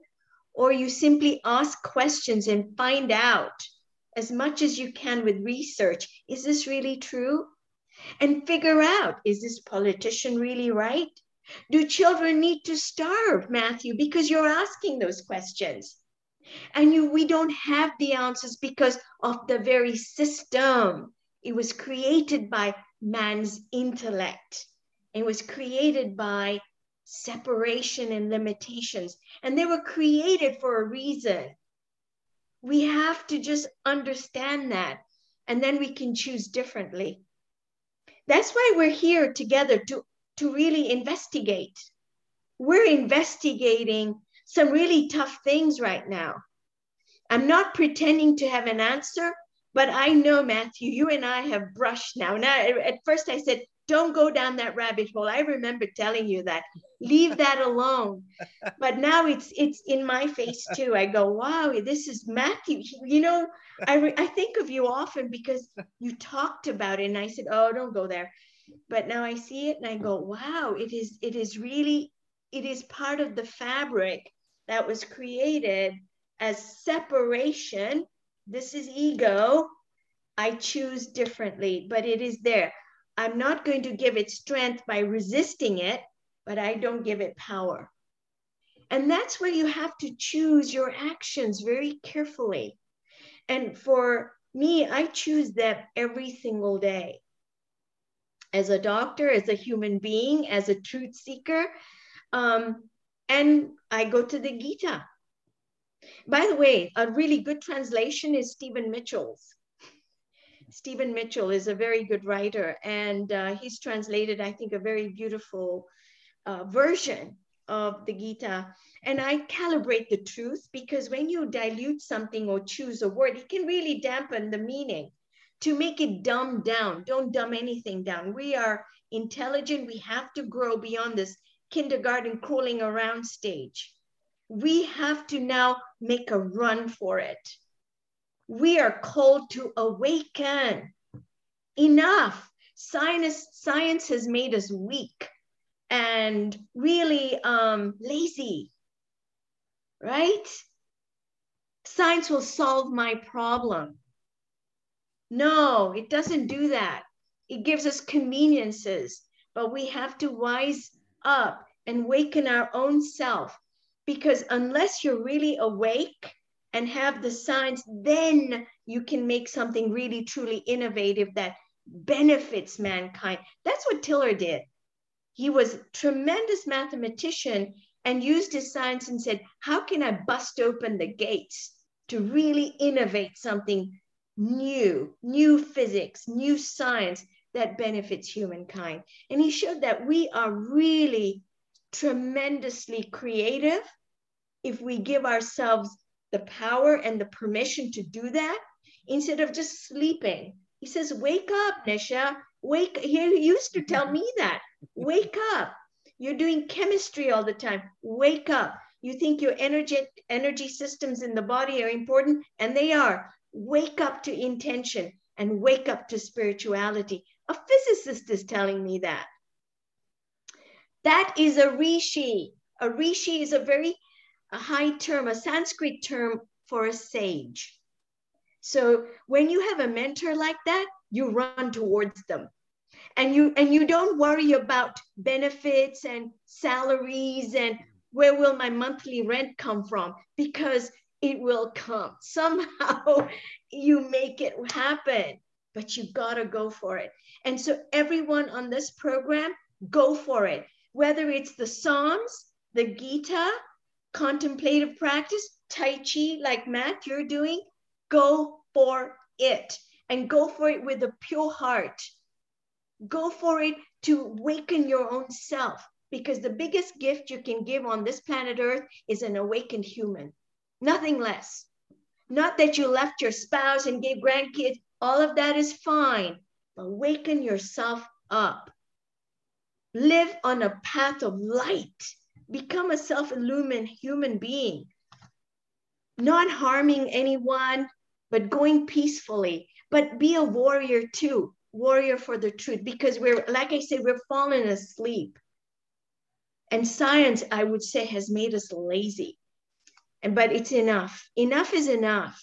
or you simply ask questions and find out as much as you can with research is this really true? And figure out is this politician really right? Do children need to starve, Matthew? Because you're asking those questions. And you, we don't have the answers because of the very system it was created by man's intellect. It was created by separation and limitations. And they were created for a reason. We have to just understand that. And then we can choose differently. That's why we're here together to, to really investigate. We're investigating some really tough things right now. I'm not pretending to have an answer. But I know, Matthew, you and I have brushed now. Now, at first I said, don't go down that rabbit hole. I remember telling you that. Leave that alone. But now it's it's in my face too. I go, wow, this is Matthew. You know, I re- I think of you often because you talked about it, and I said, oh, don't go there. but now I see it and I go, wow, it is, it is really, it is part of the fabric that was created as separation. This is ego. I choose differently, but it is there. I'm not going to give it strength by resisting it, but I don't give it power. And that's where you have to choose your actions very carefully. And for me, I choose that every single day. As a doctor, as a human being, as a truth seeker, um, and I go to the Gita. By the way, a really good translation is Stephen Mitchell's. Stephen Mitchell is a very good writer, and uh, he's translated, I think, a very beautiful uh, version of the Gita. And I calibrate the truth because when you dilute something or choose a word, it can really dampen the meaning. To make it dumb down, don't dumb anything down. We are intelligent. We have to grow beyond this kindergarten crawling around stage. We have to now make a run for it. We are called to awaken. Enough. Science, science has made us weak and really um, lazy, right? Science will solve my problem. No, it doesn't do that. It gives us conveniences, but we have to wise up and waken our own self because unless you're really awake and have the signs, then you can make something really truly innovative that benefits mankind. That's what Tiller did. He was a tremendous mathematician and used his science and said, how can I bust open the gates to really innovate something new, new physics, new science that benefits humankind? And he showed that we are really tremendously creative if we give ourselves the power and the permission to do that instead of just sleeping. He says, Wake up, Nisha. Wake. He used to tell me that. Wake up. You're doing chemistry all the time. Wake up. You think your energy energy systems in the body are important, and they are. Wake up to intention and wake up to spirituality. A physicist is telling me that. That is a rishi. A rishi is a very a high term, a Sanskrit term for a sage. So when you have a mentor like that, you run towards them and you and you don't worry about benefits and salaries and where will my monthly rent come from because it will come. Somehow you make it happen but you got to go for it. And so everyone on this program go for it. Whether it's the psalms the gita contemplative practice tai chi like matt you're doing go for it. And go for it with a pure heart. Go for it to awaken your own self because the biggest gift you can give on this planet Earth is an awakened human, nothing less. Not that you left your spouse and gave grandkids, all of that is fine. But waken yourself up. Live on a path of light. Become a self illumined human being, not harming anyone, but going peacefully. But be a warrior too warrior for the truth because we're, like I said, we're falling asleep. And science, I would say, has made us lazy. And but it's enough. Enough is enough.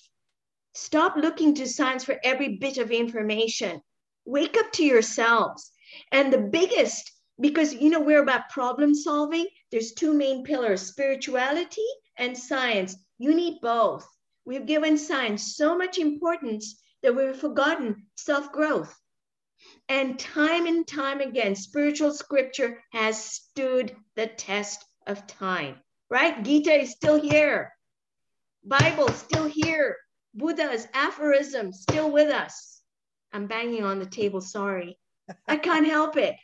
Stop looking to science for every bit of information. Wake up to yourselves. And the biggest, because you know we're about problem solving, there's two main pillars, spirituality and science. You need both. We've given science so much importance that we've forgotten self-growth. And time and time again, spiritual scripture has stood the test of time, right? Gita is still here. Bible still here. Buddha's aphorism still with us. I'm banging on the table, sorry. I can't help it.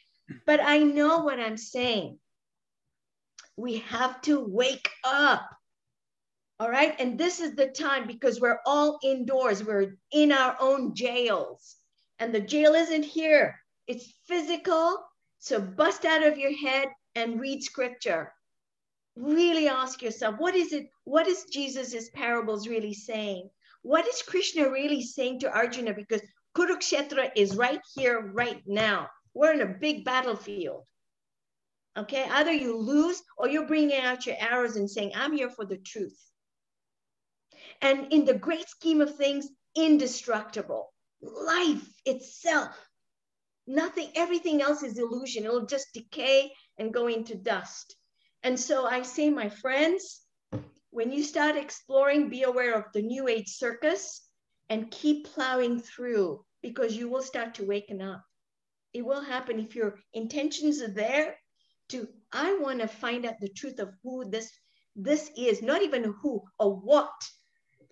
But I know what I'm saying. We have to wake up. All right. And this is the time because we're all indoors, we're in our own jails. And the jail isn't here, it's physical. So bust out of your head and read scripture. Really ask yourself, what is it? What is Jesus's parables really saying? What is Krishna really saying to Arjuna? Because Kurukshetra is right here, right now. We're in a big battlefield. Okay, either you lose or you're bringing out your arrows and saying, I'm here for the truth. And in the great scheme of things, indestructible. Life itself, nothing, everything else is illusion. It'll just decay and go into dust. And so I say, my friends, when you start exploring, be aware of the New Age circus and keep plowing through because you will start to waken up. It will happen if your intentions are there to, I want to find out the truth of who this this is, not even who or what,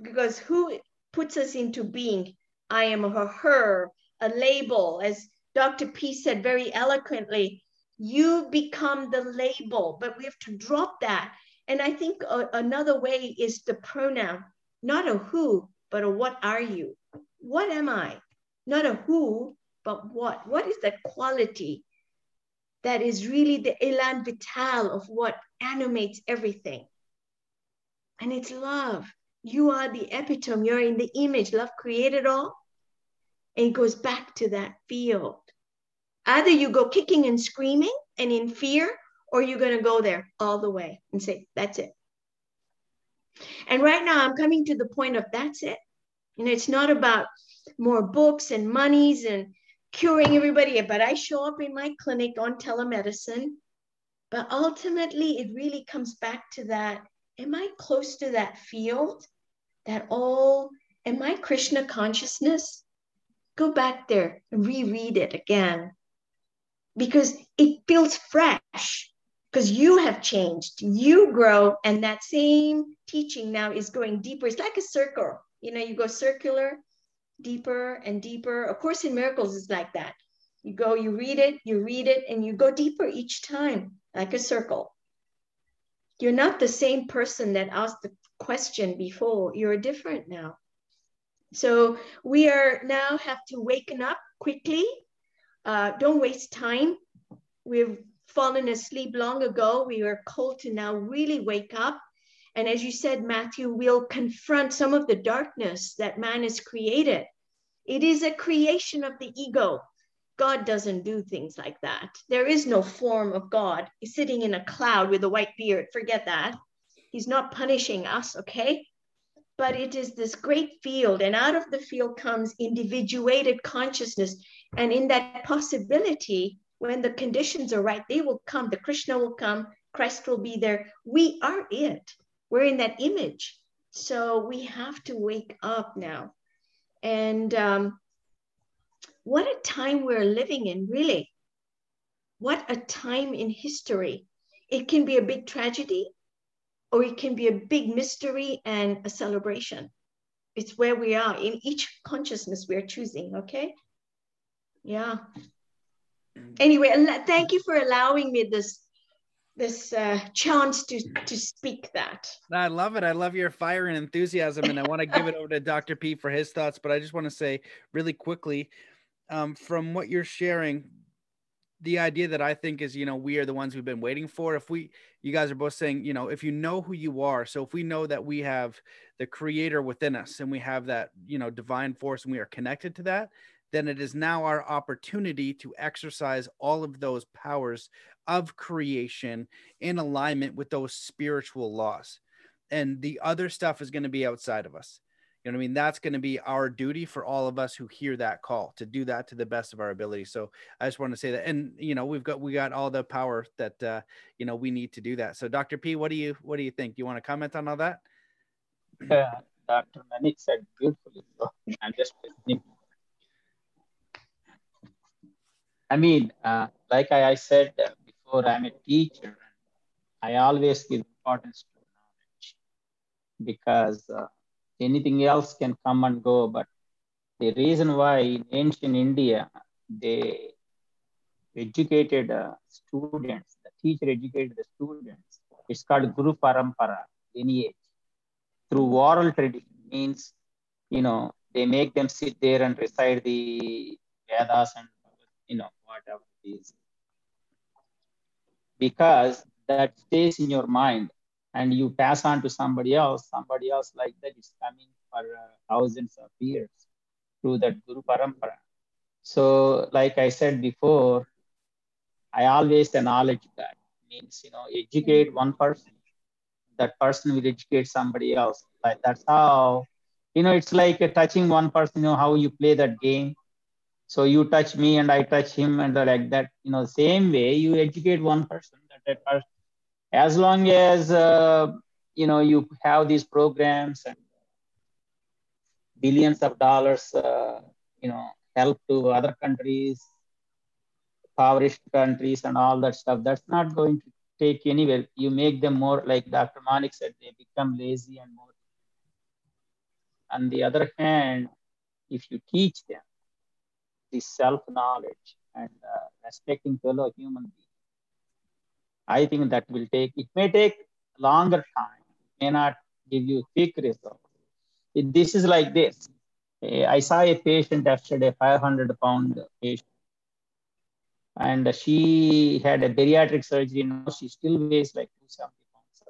because who puts us into being. I am her, her, a label, as Dr. P said very eloquently, you become the label, but we have to drop that. And I think a, another way is the pronoun, not a who, but a what are you? What am I? Not a who, but what? What is that quality that is really the elan vital of what animates everything? And it's love. You are the epitome, you're in the image. Love created all. And it goes back to that field. Either you go kicking and screaming and in fear, or you're going to go there all the way and say, that's it. And right now, I'm coming to the point of that's it. And it's not about more books and monies and curing everybody, but I show up in my clinic on telemedicine. But ultimately, it really comes back to that am I close to that field? That all, am I Krishna consciousness? Go back there and reread it again because it feels fresh because you have changed, you grow, and that same teaching now is going deeper. It's like a circle. You know, you go circular, deeper and deeper. Of course, in miracles, it's like that. You go, you read it, you read it, and you go deeper each time, like a circle. You're not the same person that asked the question before. You're different now. So we are now have to waken up quickly. Uh, don't waste time. We've fallen asleep long ago. We are called to now really wake up. And as you said, Matthew, we'll confront some of the darkness that man has created. It is a creation of the ego. God doesn't do things like that. There is no form of God. He's sitting in a cloud with a white beard. Forget that. He's not punishing us, okay? But it is this great field, and out of the field comes individuated consciousness. And in that possibility, when the conditions are right, they will come. The Krishna will come, Christ will be there. We are it. We're in that image. So we have to wake up now. And um, what a time we're living in, really. What a time in history. It can be a big tragedy or it can be a big mystery and a celebration. It's where we are in each consciousness we're choosing, okay? Yeah anyway, thank you for allowing me this this uh, chance to to speak that. I love it. I love your fire and enthusiasm, and I want to give it over to Dr. P for his thoughts. But I just want to say really quickly, um, from what you're sharing, the idea that I think is, you know, we are the ones we've been waiting for. If we, you guys are both saying, you know, if you know who you are, so if we know that we have the creator within us and we have that, you know, divine force and we are connected to that, then it is now our opportunity to exercise all of those powers of creation in alignment with those spiritual laws. And the other stuff is going to be outside of us. You know what I mean? That's going to be our duty for all of us who hear that call to do that to the best of our ability. So I just want to say that, and you know, we've got we got all the power that uh, you know we need to do that. So Dr. P, what do you what do you think? Do you want to comment on all that? Yeah, Dr. Manek said beautifully. I'm just listening I mean, uh, like I, I said before, I'm a teacher. I always give importance to knowledge because uh, anything else can come and go. But the reason why in ancient India, they educated uh, students, the teacher educated the students. It's called Guru Parampara, lineage. Through oral tradition means, you know, they make them sit there and recite the Vedas and, you know, whatever it is. Because that stays in your mind and you pass on to somebody else, somebody else like that is coming for uh, thousands of years through that Guru Parampara. So, like I said before, I always acknowledge that means you know educate one person, that person will educate somebody else. Like that's how you know it's like touching one person. You know how you play that game. So you touch me and I touch him and like that. You know same way you educate one person that that person. As long as uh, you know you have these programs and billions of dollars, uh, you know help to other countries impoverished countries and all that stuff. That's not going to take anywhere. You make them more, like Dr. Manek said, they become lazy and more. On the other hand, if you teach them this self-knowledge and uh, respecting fellow human beings, I think that will take, it may take longer time, it may not give you quick results. It, this is like this. I saw a patient yesterday, 500 pound patient and she had a bariatric surgery. Now she still weighs like 270 pounds.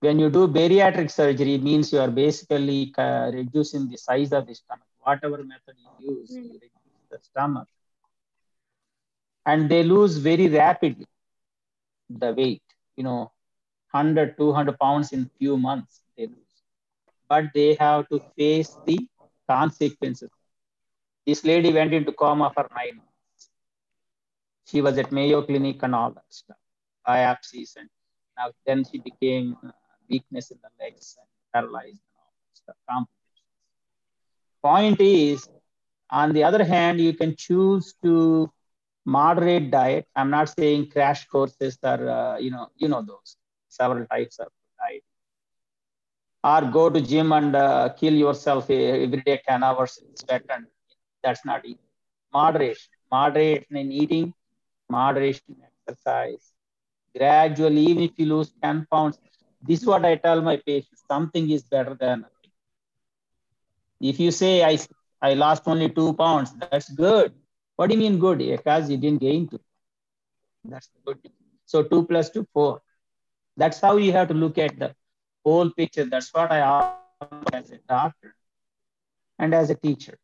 When you do bariatric surgery, means you are basically uh, reducing the size of the stomach. Whatever method you use, mm. you reduce the stomach. And they lose very rapidly the weight, you know, 100, 200 pounds in few months they lose. But they have to face the consequences this lady went into coma for nine months. She was at Mayo Clinic and all that stuff, biopsies, and now then she became uh, weakness in the legs and paralyzed and all that stuff. Point is, on the other hand, you can choose to moderate diet. I'm not saying crash courses are, uh, you know, you know those several types of diet. Or go to gym and uh, kill yourself every day 10 hours in and that's not eating. Moderation. Moderation in eating, moderation in exercise. Gradually, even if you lose 10 pounds, this is what I tell my patients something is better than. If you say, I, I lost only two pounds, that's good. What do you mean good? Because you didn't gain two. That's good. So two plus two, four. That's how you have to look at the whole picture. That's what I offer as a doctor and as a teacher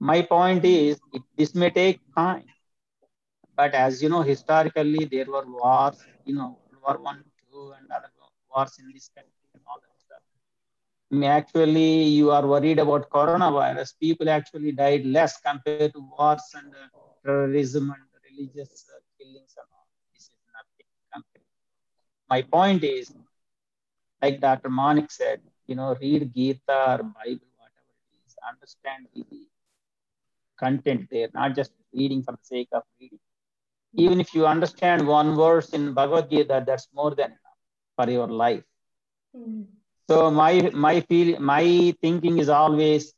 my point is this may take time but as you know historically there were wars you know war one two and other wars in this country and all that stuff actually you are worried about coronavirus people actually died less compared to wars and uh, terrorism and religious uh, killings and all this is nothing compared. my point is like dr manek said you know read gita or bible whatever it is understand the content there, not just reading for the sake of reading. Even if you understand one verse in Bhagavad Gita, that's more than enough for your life. Mm. So my my feel my thinking is always,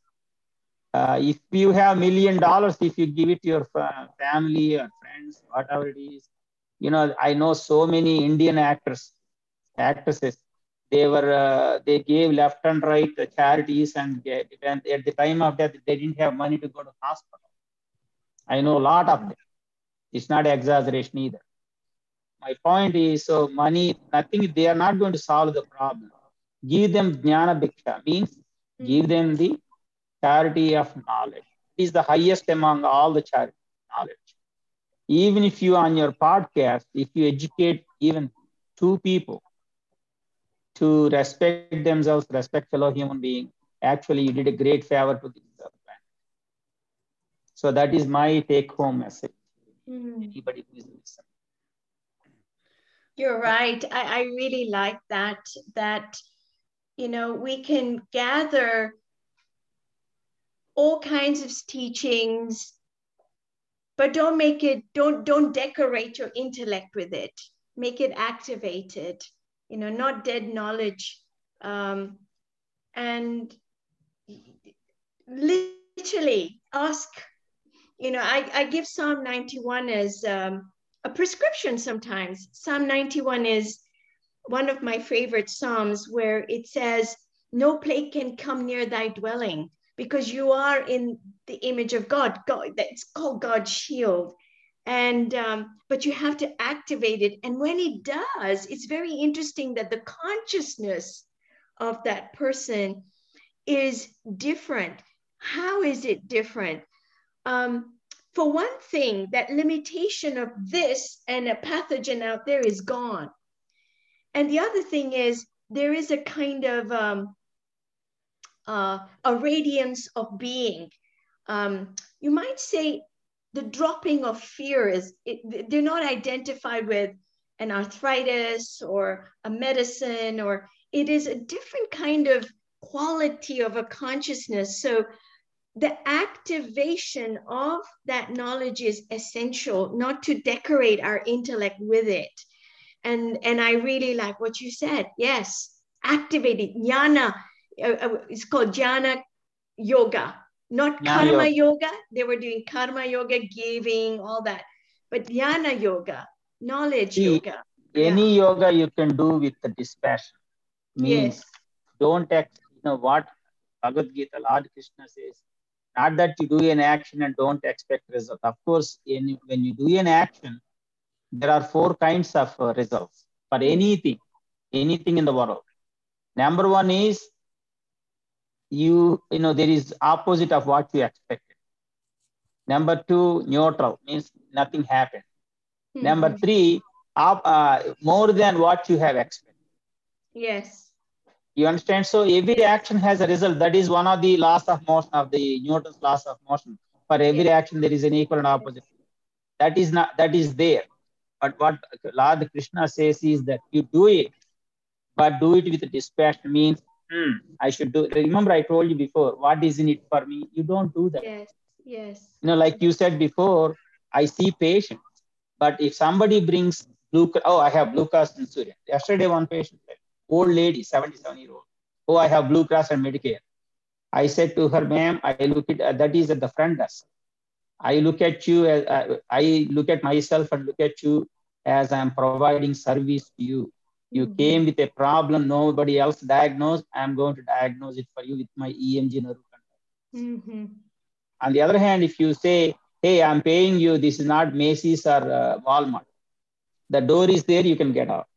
uh, if you have million dollars, if you give it to your family or friends, whatever it is, you know I know so many Indian actors, actresses. They were uh, they gave left and right charities and, at the time of death they didn't have money to go to hospital. I know a lot of them. It's not exaggeration either. My point is so money nothing they are not going to solve the problem give them jnana bhiksha means give them the charity of knowledge it is the highest among all the charity knowledge even if you on your podcast if you educate even two people to respect themselves, respect fellow human being, actually you did a great favor to the planet. So that is my take home message. Mm. Anybody please listen. You're right. I, I really like that, that, you know, we can gather all kinds of teachings, but don't make it, don't, don't decorate your intellect with it. Make it activated you know, not dead knowledge. Um, and literally ask, you know, I, I give Psalm 91 as um, a prescription sometimes. Psalm 91 is one of my favorite Psalms where it says, No plague can come near thy dwelling because you are in the image of God. God, that's called God's shield and um, but you have to activate it and when it does it's very interesting that the consciousness of that person is different how is it different um, for one thing, that limitation of this and a pathogen out there is gone. And the other thing is there is a kind of um, uh, a radiance of being. Um, you might say the dropping of fear is it, they're not identified with an arthritis or a medicine or it is a different kind of quality of a consciousness so the activation of that knowledge is essential not to decorate our intellect with it and and i really like what you said yes activated jnana uh, uh, it's called jnana yoga not karma yoga. They were doing karma yoga, giving, all that. But jnana yoga, knowledge See, yoga. Any yeah. yoga you can do with the dispassion. Means yes. don't act, you know what Bhagavad Gita, Lord Krishna says, not that you do an action and don't expect result. Of course, in, when you do an action, there are four kinds of uh, results for anything, anything in the world. Number one is you you know there is opposite of what you expected. Number two neutral means nothing happened. Mm-hmm. number three up, uh, more than what you have expected. Yes. You understand? So every action has a result. That is one of the laws of motion of the newton's laws of motion. For every yes. action there is an equal and opposite. That is not that is there but what lord krishna says is that you do it but do it with dispatch means hmm, I should do. Remember, I told you before, what is in it for me? You don't do that. Yes, yes. You know, like you said before, I see patients, but if somebody brings blue, oh, I have blue cross Surya. Yesterday, one patient, old lady, 77 year old, oh, I have blue cross and Medicare. I said to her, ma'am, I look at uh, that is at the front desk. I look at you uh, I look at myself and look at you as I'm providing service to you. You mm-hmm. came with a problem nobody else diagnosed. I'm going to diagnose it for you with my EMG nerve mm-hmm. On the other hand, if you say, hey, I'm paying you, this is not Macy's or uh, Walmart, the door is there, you can get out.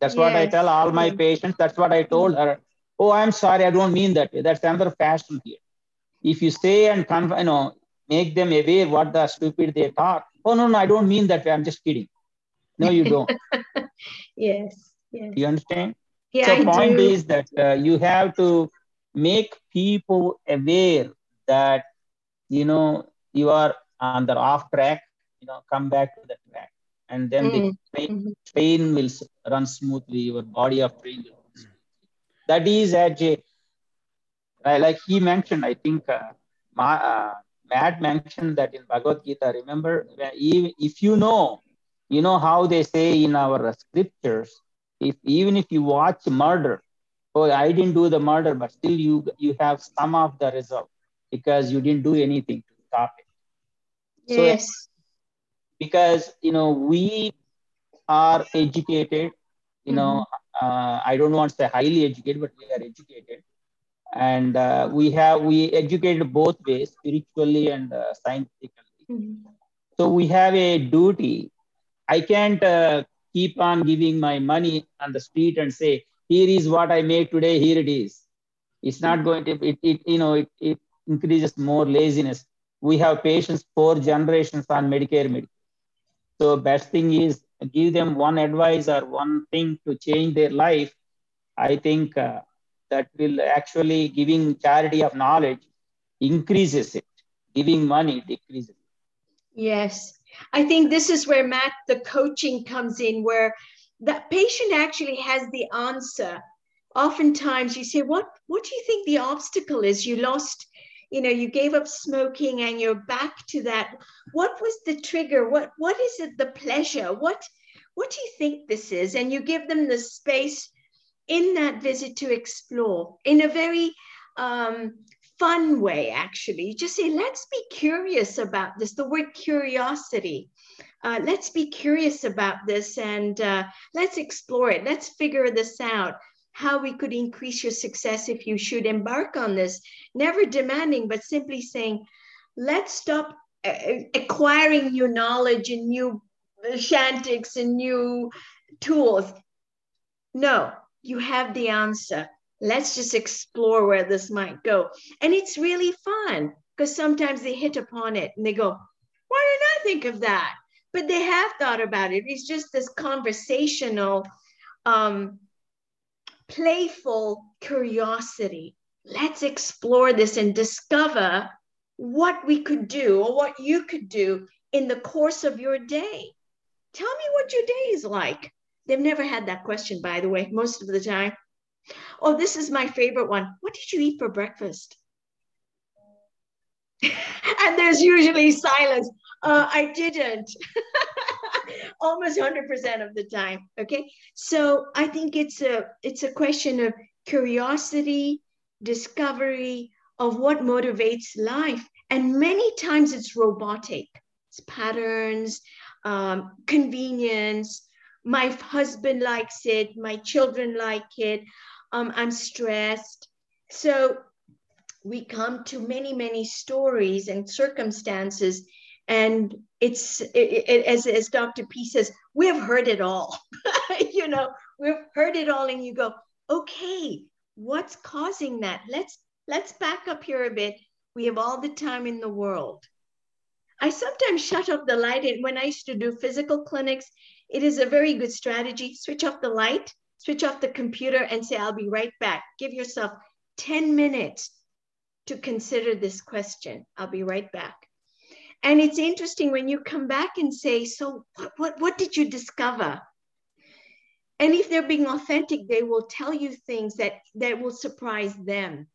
That's yes. what I tell all my patients. That's what I told her. Oh, I'm sorry, I don't mean that way. That's another fashion here. If you say and conf- you know, make them aware what the stupid they talk. Oh no, no, I don't mean that way. I'm just kidding. No, you don't. yes. Yes. You understand? Yeah, so I point do. is that uh, you have to make people aware that you know you are on the off track. You know, come back to the track, and then mm. the train, mm-hmm. train will run smoothly. Your body of train will run. That is as a like he mentioned. I think uh, Ma, uh, Matt mentioned that in Bhagavad Gita. Remember, if you know, you know how they say in our scriptures if even if you watch murder, oh, I didn't do the murder, but still you you have some of the result because you didn't do anything to stop it. Yes. So, because you know we are educated, you mm-hmm. know, uh, I don't want to say highly educated, but we are educated, and uh, we have we educated both ways, spiritually and uh, scientifically. Mm-hmm. So we have a duty. I can't uh, keep on giving my money on the street and say, here is what I made today, here it is. It's not going to, it, it you know, it, it increases more laziness. We have patients four generations on Medicare, Medicare. So best thing is give them one advice or one thing to change their life. I think uh, that will actually giving charity of knowledge increases it. Giving money decreases. It. Yes, I think this is where Matt, the coaching comes in, where the patient actually has the answer. Oftentimes you say, what, what do you think the obstacle is? You lost, you know, you gave up smoking and you're back to that. What was the trigger? What, what is it, the pleasure? What, what do you think this is? And you give them the space in that visit to explore in a very um, fun way, actually. Just say, let's be curious about this. The word curiosity. Uh, let's be curious about this and uh, let's explore it. Let's figure this out. How we could increase your success if you should embark on this. Never demanding, but simply saying, let's stop uh, acquiring new knowledge and new shantics and new tools. No, you have the answer let's just explore where this might go. And it's really fun because sometimes they hit upon it and they go, why didn't I think of that, but they have thought about it. It's just this conversational, um, playful curiosity. Let's explore this and discover what we could do or what you could do in the course of your day. Tell me what your day is like. They've never had that question, by the way, most of the time. Oh, this is my favorite one. What did you eat for breakfast? and there's usually silence. Uh, I didn't. Almost 100% of the time. Okay. So I think it's a it's a question of curiosity, discovery of what motivates life. And many times it's robotic. It's patterns, um, convenience. My husband likes it. My children like it. Um, I'm stressed. So we come to many, many stories and circumstances. And it's it, it, as, as Dr. P says, we have heard it all. you know, we've heard it all, and you go, okay, what's causing that? Let's let's back up here a bit. We have all the time in the world. I sometimes shut off the light. And when I used to do physical clinics, it is a very good strategy. Switch off the light, switch off the computer, and say, I'll be right back. Give yourself 10 minutes to consider this question. I'll be right back. And it's interesting when you come back and say, So, what, what, what did you discover? And if they're being authentic, they will tell you things that, that will surprise them.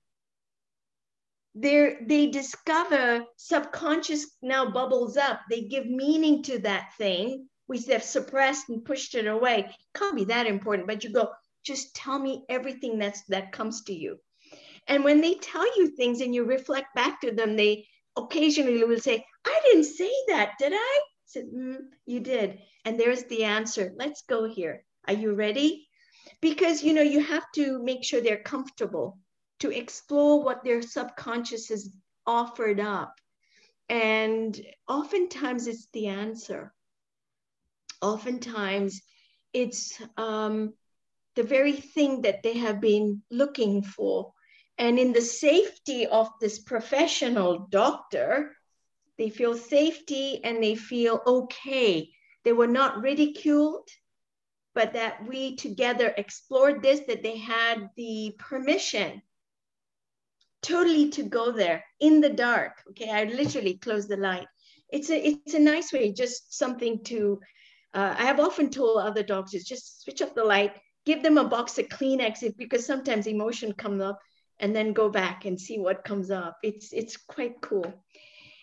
They're, they discover subconscious now bubbles up. They give meaning to that thing, which they've suppressed and pushed it away. Can't be that important, but you go, just tell me everything that's that comes to you. And when they tell you things and you reflect back to them, they occasionally will say, I didn't say that, did I? I said, mm, you did. And there's the answer. Let's go here. Are you ready? Because you know, you have to make sure they're comfortable to explore what their subconscious has offered up. And oftentimes it's the answer. Oftentimes it's um, the very thing that they have been looking for and in the safety of this professional doctor, they feel safety and they feel okay. They were not ridiculed, but that we together explored this, that they had the permission totally to go there in the dark. Okay, I literally closed the light. It's a it's a nice way, just something to. Uh, I have often told other doctors just switch off the light, give them a box of Kleenex because sometimes emotion comes up, and then go back and see what comes up. It's it's quite cool.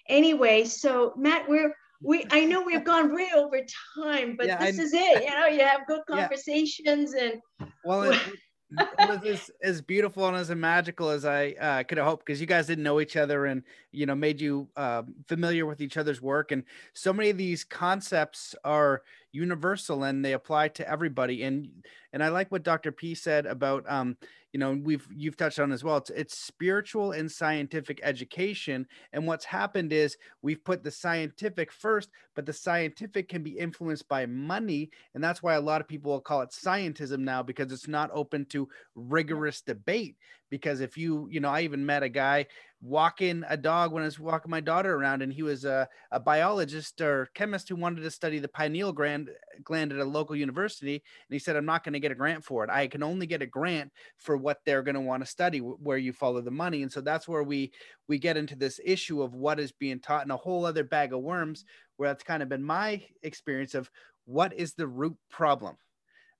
Anyway, so Matt, we're we I know we've gone way over time, but yeah, this I, is it. You know, you have good conversations yeah. and well. It was as, as beautiful and as magical as I uh, could have hoped because you guys didn't know each other and you know made you uh, familiar with each other's work and so many of these concepts are universal and they apply to everybody and and I like what Dr. P said about um, you know we've you've touched on as well it's, it's spiritual and scientific education and what's happened is we've put the scientific first but the scientific can be influenced by money and that's why a lot of people will call it scientism now because it's not open to rigorous debate because if you you know i even met a guy walking a dog when i was walking my daughter around and he was a, a biologist or chemist who wanted to study the pineal gland gland at a local university and he said i'm not going to get a grant for it. I can only get a grant for what they're going to want to study where you follow the money. And so that's where we we get into this issue of what is being taught in a whole other bag of worms where that's kind of been my experience of what is the root problem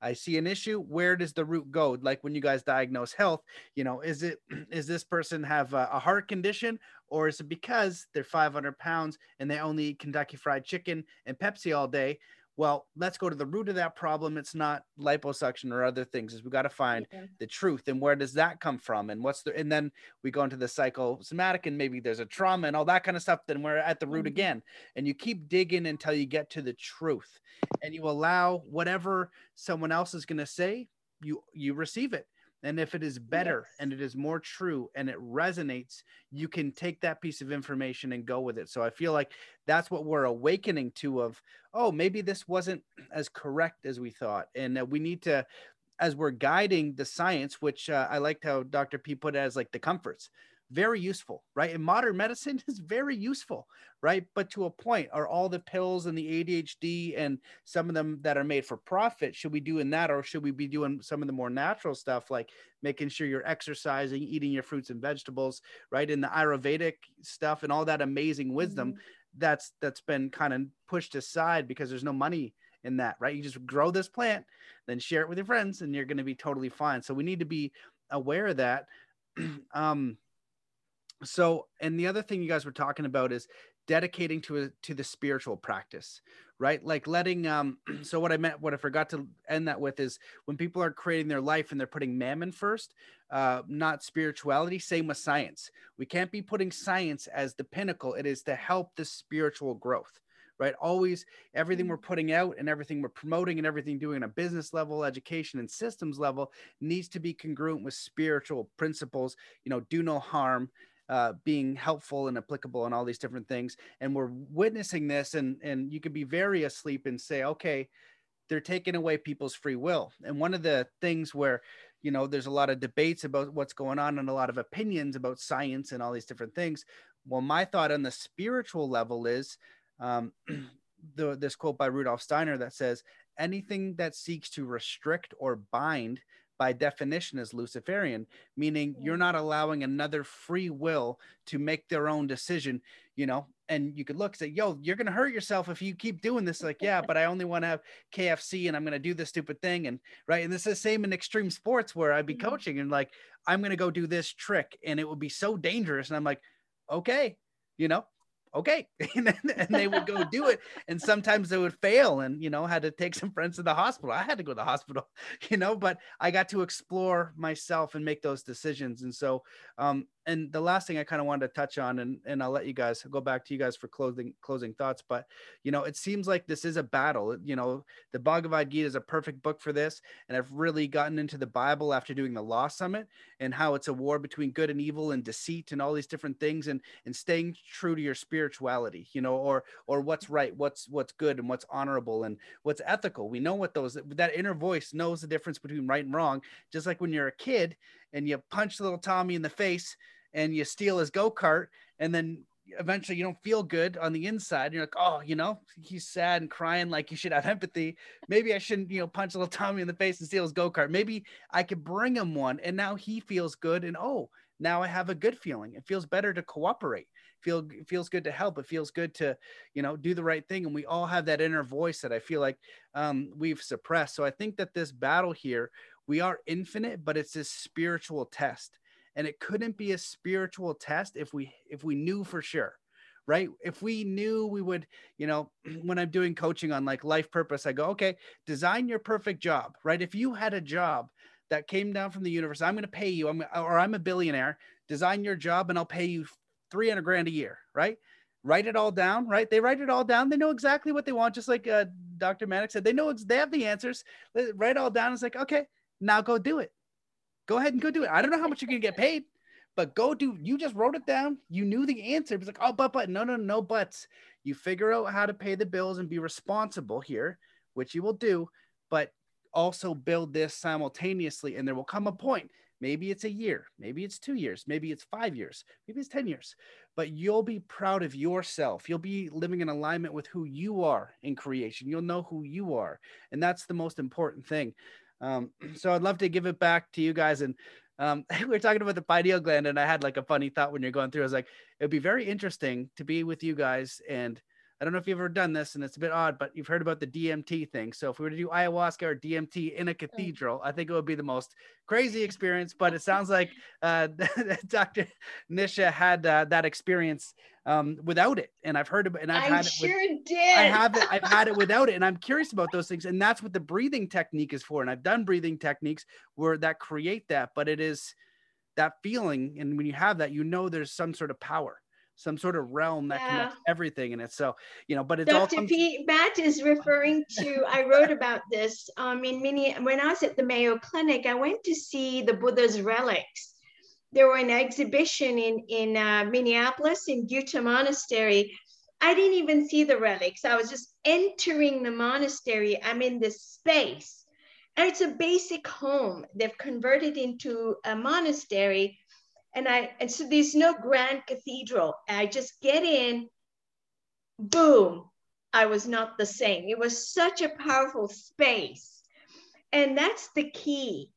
I see an issue. Where does the root go? Like when you guys diagnose health, you know, is it is this person have a, a heart condition, or is it because they're 500 pounds and they only eat Kentucky Fried Chicken and Pepsi all day? Well let's go to the root of that problem it's not liposuction or other things is we got to find yeah. the truth and where does that come from and what's the and then we go into the psychosomatic and maybe there's a trauma and all that kind of stuff then we're at the root mm-hmm. again and you keep digging until you get to the truth and you allow whatever someone else is going to say you you receive it and if it is better yes. and it is more true and it resonates, you can take that piece of information and go with it. So I feel like that's what we're awakening to of, oh, maybe this wasn't as correct as we thought. And we need to, as we're guiding the science, which uh, I liked how Dr. P put it as like the comforts. Very useful, right? And modern medicine is very useful, right? But to a point, are all the pills and the ADHD and some of them that are made for profit, should we do in that or should we be doing some of the more natural stuff like making sure you're exercising, eating your fruits and vegetables, right? In the Ayurvedic stuff and all that amazing wisdom mm-hmm. that's that's been kind of pushed aside because there's no money in that, right? You just grow this plant, then share it with your friends, and you're going to be totally fine. So we need to be aware of that. um, so, and the other thing you guys were talking about is dedicating to a, to the spiritual practice, right? Like letting. Um, so what I meant, what I forgot to end that with is when people are creating their life and they're putting mammon first, uh, not spirituality. Same with science. We can't be putting science as the pinnacle. It is to help the spiritual growth right? Always everything we're mm-hmm. putting out and everything we're promoting and everything doing on a business level, education and systems level needs to be congruent with spiritual principles, you know, do no harm, uh, being helpful and applicable and all these different things. And we're witnessing this and, and you could be very asleep and say, okay, they're taking away people's free will. And one of the things where, you know, there's a lot of debates about what's going on and a lot of opinions about science and all these different things. Well, my thought on the spiritual level is um, the, this quote by Rudolf Steiner that says, anything that seeks to restrict or bind by definition is Luciferian, meaning you're not allowing another free will to make their own decision, you know. And you could look and say, yo, you're gonna hurt yourself if you keep doing this. Like, yeah, but I only want to have KFC and I'm gonna do this stupid thing. And right. And this is the same in extreme sports where I'd be mm-hmm. coaching and like, I'm gonna go do this trick and it would be so dangerous. And I'm like, okay, you know, okay. And, and they would go do it. And sometimes they would fail and you know had to take some friends to the hospital. I had to go to the hospital you know but i got to explore myself and make those decisions. And so um and the last thing I kind of wanted to touch on, and, and I'll let you guys go back to you guys for closing closing thoughts. But you know, it seems like this is a battle. You know, the Bhagavad Gita is a perfect book for this, and I've really gotten into the Bible after doing the Law Summit and how it's a war between good and evil and deceit and all these different things, and and staying true to your spirituality. You know, or or what's right, what's what's good, and what's honorable, and what's ethical. We know what those that inner voice knows the difference between right and wrong. Just like when you're a kid and you punch little Tommy in the face and you steal his go kart, and then eventually you don't feel good on the inside. You're like, oh, you know, he's sad and crying. Like you should have empathy. Maybe I shouldn't, you know, punch little Tommy in the face and steal his go kart. Maybe I could bring him one, and now he feels good. And oh, now I have a good feeling. It feels better to cooperate. Feel it feels good to help. It feels good to, you know, do the right thing. And we all have that inner voice that I feel like um, we've suppressed. So I think that this battle here, we are infinite, but it's this spiritual test and it couldn't be a spiritual test if we if we knew for sure right? If we knew we would you know when i'm doing coaching on like life purpose i go okay design your perfect job right? If you had a job that came down from the universe i'm going to pay you i'm or i'm a billionaire design your job and i'll pay you 300 grand a year right? Write it all down right? They write it all down they know exactly what they want just like uh, dr Maddox said they know they have the answers. Write it all down it's like okay now go do it Go ahead and go do it. I don't know how much you're gonna get paid, but go do. You just wrote it down. You knew the answer. It's like, oh, but but no, no, no buts. You figure out how to pay the bills and be responsible here, which you will do, but also build this simultaneously. And there will come a point. Maybe it's a year, maybe it's two years, maybe it's five years, maybe it's 10 years, but you'll be proud of yourself. You'll be living in alignment with who you are in creation. You'll know who you are. And that's the most important thing. Um, so I'd love to give it back to you guys. And um, we were talking about the pineal gland, and I had like a funny thought when you're going through. I was like, it'd be very interesting to be with you guys and I don't know if you've ever done this, and it's a bit odd, but you've heard about the DMT thing. So if we were to do ayahuasca or DMT in a cathedral, I think it would be the most crazy experience. But it sounds like uh, Dr. Nisha had uh, that experience um, without it, and I've heard about, and I've I had sure it. With, did. I have it. I've had it without it, and I'm curious about those things, and that's what the breathing technique is for. And I've done breathing techniques where that create that, but it is that feeling, and when you have that, you know there's some sort of power some sort of realm that yeah. connects everything in it. So, you know, but it's Dr. all. P. Matt is referring to, I wrote about this um, in many, when I was at the Mayo Clinic, I went to see the Buddha's relics. There were an exhibition in, in uh, Minneapolis in Gyuto Monastery. I didn't even see the relics. I was just entering the monastery. I'm in this space. And it's a basic home. They've converted into a monastery And I and so there's no grand cathedral. I just get in, boom, I was not the same. It was such a powerful space. And that's the key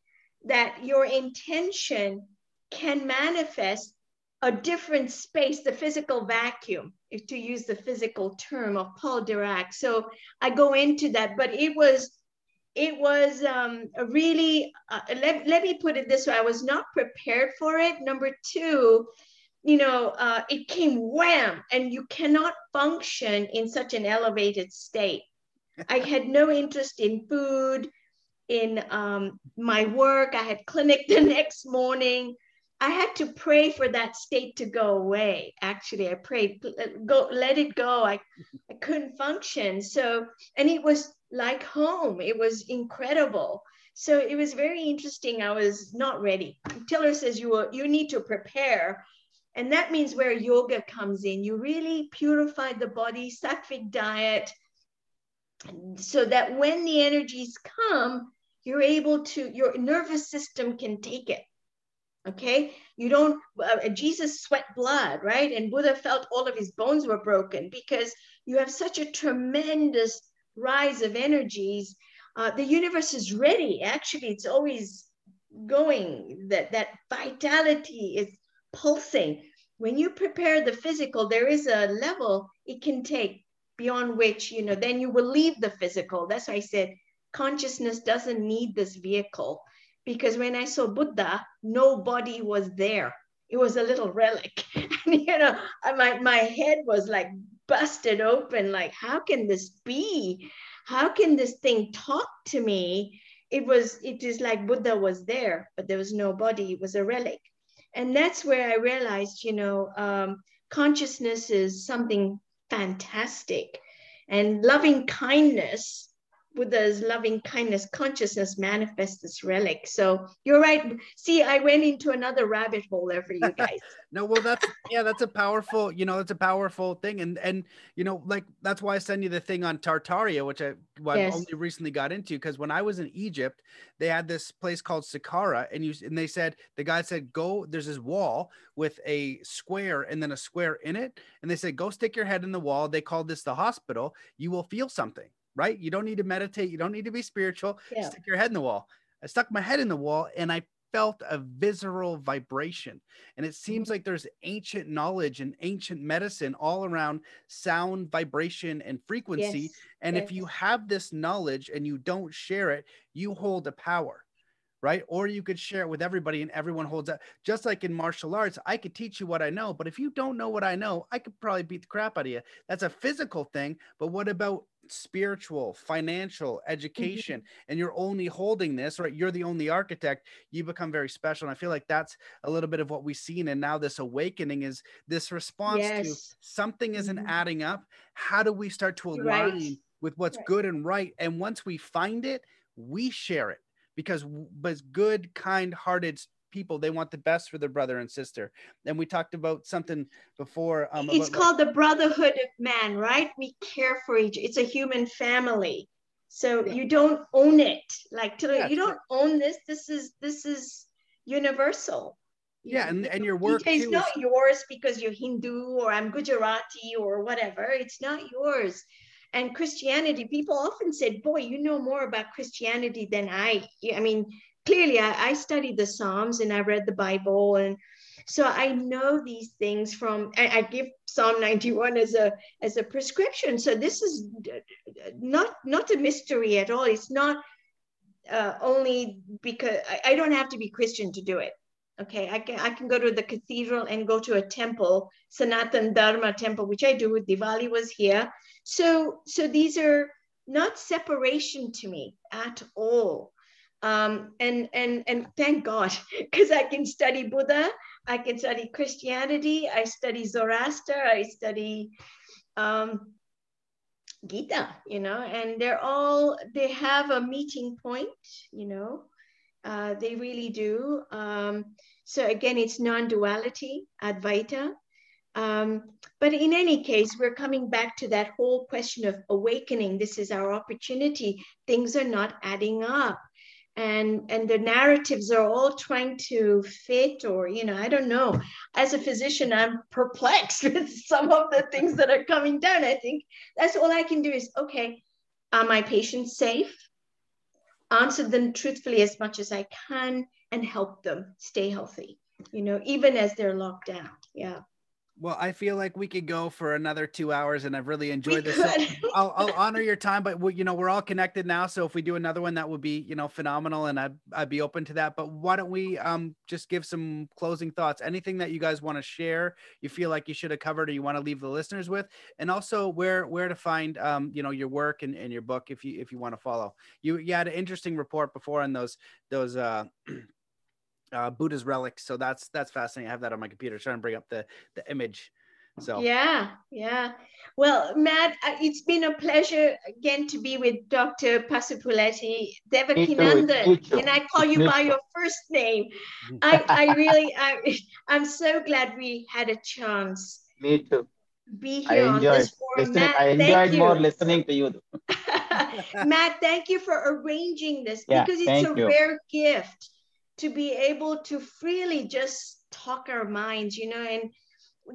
that your intention can manifest a different space, the physical vacuum, if to use the physical term of Paul Dirac. So I go into that, but it was it was um, really uh, let, let me put it this way. I was not prepared for it. Number two you know uh, it came wham and you cannot function in such an elevated state. I had no interest in food in um, my work. I had clinic the next morning I had to pray for that state to go away. Actually, I prayed, uh, go, let it go. I, I couldn't function. So, and it was like home. It was incredible. So it was very interesting. I was not ready. Tiller says you will, you need to prepare. And that means where yoga comes in. You really purify the body, sattvic diet, so that when the energies come, you're able to, your nervous system can take it okay? You don't uh, jesus sweat blood right? And buddha felt all of his bones were broken because you have such a tremendous rise of energies. Uh, the universe is ready. Actually it's always going. That that vitality is pulsing. When you prepare the physical there is a level it can take beyond which you know then you will leave the physical. That's why i said consciousness doesn't need this vehicle because when I saw Buddha, nobody was there. It was a little relic. and, you know, my, my head was like busted open, like, how can this be? How can this thing talk to me? It was, it is like Buddha was there, but there was nobody. It was a relic. And that's where I realized, you know, um, consciousness is something fantastic. And loving kindness Buddha's loving kindness consciousness manifests this relic. So you're right. See, I went into another rabbit hole there for you guys. no, well, that's yeah, that's a powerful, you know, that's a powerful thing. And and you know, like that's why I send you the thing on Tartaria, which I well, yes. only recently got into because when I was in Egypt, they had this place called Saqqara, and you and they said the guy said, Go, there's this wall with a square and then a square in it. And they said, Go stick your head in the wall. They called this the hospital, you will feel something right? You don't need to meditate. You don't need to be spiritual. Yeah. Stick your head in the wall. I stuck my head in the wall and I felt a visceral vibration. And it seems mm-hmm. like there's ancient knowledge and ancient medicine all around sound, vibration, and frequency. Yes. And yes. if you have this knowledge and you don't share it, you hold a power. Right. Or you could share it with everybody and everyone holds up. Just like in martial arts, I could teach you what I know, but if you don't know what I know, I could probably beat the crap out of you. That's a physical thing. But what about spiritual, financial, mm-hmm. education, mm-hmm. and you're only holding this, right? You're the only architect, you become very special. And I feel like that's a little bit of what we've seen. And now this awakening is this response yes. to something isn't mm-hmm. adding up. How do we start to align right. with what's right. good and right? And once we find it, we share it because but good, kind-hearted people they want the best for their brother and sister. And we talked about something before um, it's about, called the brotherhood of man right? We care for each it's a human family. So yeah. you don't own it. Like to, yeah, you don't own this this is this is universal. Yeah and, and your work it's not yours because you're hindu or i'm gujarati or whatever. It's not yours. And christianity people often said boy you know more about christianity than i. I mean clearly I, I studied the Psalms and I read the Bible and so I know these things from I, I, give Psalm 91 as a as a prescription. So this is not not a mystery at all. It's not uh, only because I, I don't have to be Christian to do it. Okay, I can I can go to the cathedral and go to a temple, Sanatan Dharma temple, which I do. With Diwali was here. So so these are not separation to me at all um, and and and thank God because I can study Buddha, I can study Christianity, I study Zoroaster, I study um, Gita, you know, and they're all they have a meeting point, you know, uh, they really do. Um, so again, it's non-duality, Advaita. Um, but in any case, we're coming back to that whole question of awakening. This is our opportunity. Things are not adding up and and the narratives are all trying to fit or you know i don't know. As a physician i'm perplexed with some of the things that are coming down. I think that's all i can do is okay are my patients safe? Answer them truthfully as much as i can and help them stay healthy you know even as they're locked down. Yeah well, I feel like we could go for another two hours, and I've really enjoyed we this. So I'll, I'll, honor your time, but we, you know we're all connected now, so if we do another one, that would be you know phenomenal, and I'd I'd be open to that. But why don't we um just give some closing thoughts? Anything that you guys want to share, you feel like you should have covered, or you want to leave the listeners with, and also where where to find um you know your work and, and your book if you if you want to follow. You you had an interesting report before on those those uh uh, Buddha's relics. So that's that's fascinating. I have that on my computer. Trying to bring up the the image. So yeah, yeah. Well, Matt, uh, it's been a pleasure again to be with Dr. Pasupuleti Devaki Nandan. Can I call you by your first name? I, I really, I, I'm so glad we had a chance. Me too. Be here I enjoyed, on this forum. Matt, I enjoyed more listening to you. Matt, thank you for arranging this yeah, because it's a you. rare gift to be able to freely just talk our minds, you know, and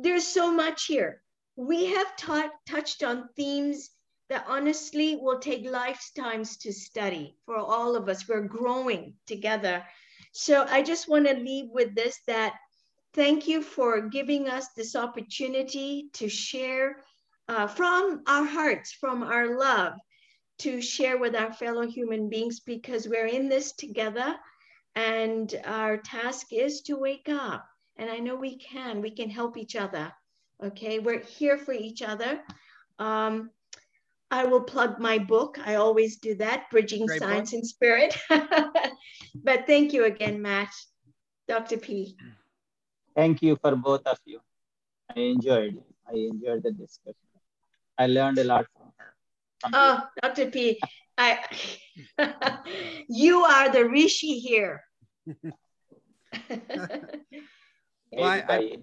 there's so much here. We have taught, touched on themes that honestly will take lifetimes to study for all of us. We're growing together. So I just want to leave with this that thank you for giving us this opportunity to share uh, from our hearts, from our love, to share with our fellow human beings because we're in this together. And our task is to wake up. And I know we can, we can help each other. Okay, we're here for each other. Um, I will plug my book. I always do that, Bridging Great Science book. and Spirit. but thank you again, Matt, Dr. P. Thank you for both of you. I enjoyed I enjoyed the discussion. I learned a lot from her. From oh, you. Dr. P, I, you are the rishi here. well, I, I,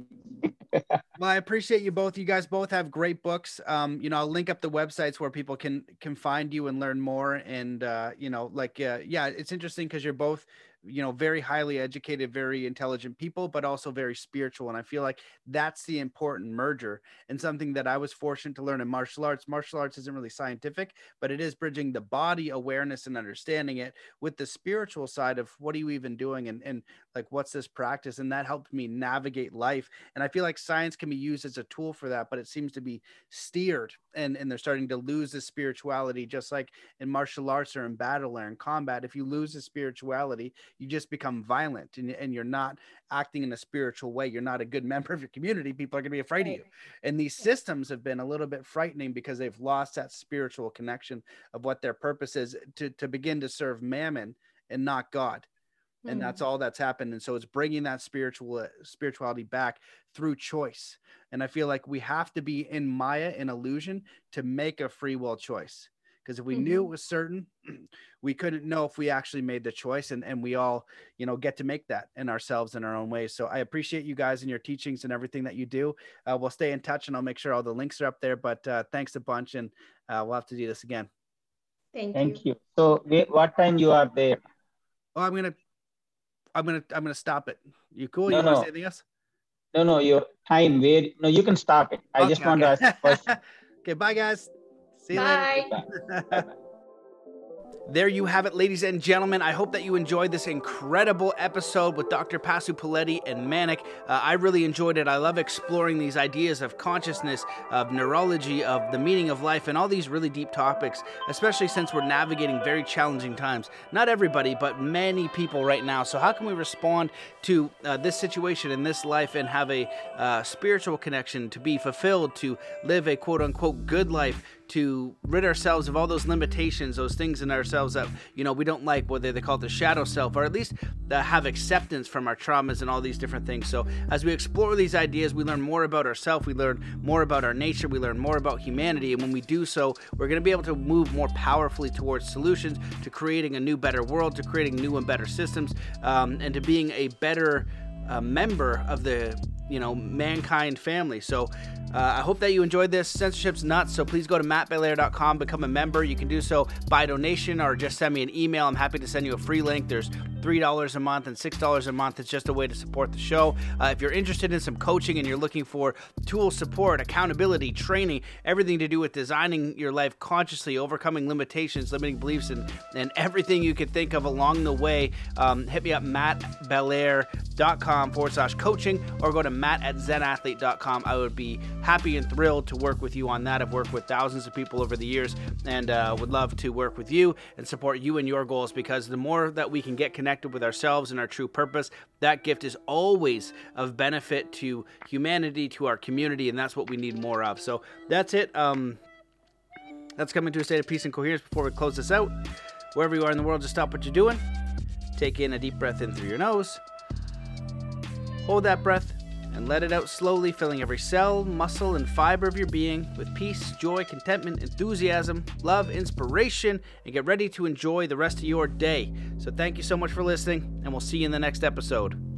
well, I appreciate you both. You guys both have great books. Um, you know, I'll link up the websites where people can can find you and learn more. And uh, you know, like, uh, yeah, it's interesting because you're both you know very highly educated very intelligent people but also very spiritual and i feel like that's the important merger and something that i was fortunate to learn in martial arts. Martial arts isn't really scientific but it is bridging the body awareness and understanding it with the spiritual side of what are you even doing and, and like what's this practice? And that helped me navigate life and i feel like science can be used as a tool for that but it seems to be steered and and they're starting to lose the spirituality just like in martial arts or in battle or in combat. If you lose the spirituality you just become violent and, and you're not acting in a spiritual way. You're not a good member of your community. People are going to be afraid of you. And these systems have been a little bit frightening because they've lost that spiritual connection of what their purpose is to, to begin to serve mammon and not god. And that's mm-hmm. all that's happened. And so it's bringing that spiritual uh, spirituality back through choice. And i feel like we have to be in maya in illusion to make a free will choice because if we mm-hmm. knew it was certain we couldn't know if we actually made the choice and, and we all you know get to make that in ourselves in our own ways. So i appreciate you guys and your teachings and everything that you do. Uh, we'll stay in touch and i'll make sure all the links are up there but uh, thanks a bunch and uh, we'll have to do this again. Thank, thank you. you. So what time you are there? Oh i'm gonna i'm gonna i'm gonna stop it. You cool? No, you no. want to say anything else? No no your time where no you can stop it. I okay, just want okay. to ask a question. Okay bye guys See you Bye. later. There you have it, ladies and gentlemen. I hope that you enjoyed this incredible episode with Dr. Pasupuleti and Manek. Uh, I really enjoyed it. I love exploring these ideas of consciousness, of neurology, of the meaning of life, and all these really deep topics, especially since we're navigating very challenging times. Not everybody, but many people right now. So, how can we respond to uh, this situation in this life and have a uh, spiritual connection, to be fulfilled, to live a quote unquote good life? To rid ourselves of all those limitations, those things in ourselves that you know we don't like, whether they call it the shadow self, or at least have acceptance from our traumas and all these different things. So as we explore these ideas, we learn more about ourselves, we learn more about our nature, we learn more about humanity, and when we do so, we're going to be able to move more powerfully towards solutions, to creating a new, better world, to creating new and better systems, um, and to being a better uh, member of the you know, mankind family. So uh, I hope that you enjoyed this. Censorship's nuts, so please go to mattbelair.com, become a member. You can do so by donation or just send me an email. I'm happy to send you a free link. There's $3 a month and $6 a month. It's just a way to support the show. Uh, if you're interested in some coaching and you're looking for tool support, accountability, training, everything to do with designing your life consciously, overcoming limitations, limiting beliefs, and, and everything you could think of along the way, um, hit me up, mattbelair.com forward slash coaching or go to matt at zenathlete.com. I would be happy and thrilled to work with you on that. I've worked with thousands of people over the years and uh, would love to work with you and support you and your goals because the more that we can get connected with ourselves and our true purpose, that gift is always of benefit to humanity, to our community, and that's what we need more of. So that's it. Um, that's coming to a state of peace and coherence before we close this out. Wherever you are in the world, just stop what you're doing. Take in a deep breath in through your nose. Hold that breath and let it out slowly, filling every cell, muscle, and fiber of your being with peace, joy, contentment, enthusiasm, love, inspiration, and get ready to enjoy the rest of your day. So, thank you so much for listening, and we'll see you in the next episode.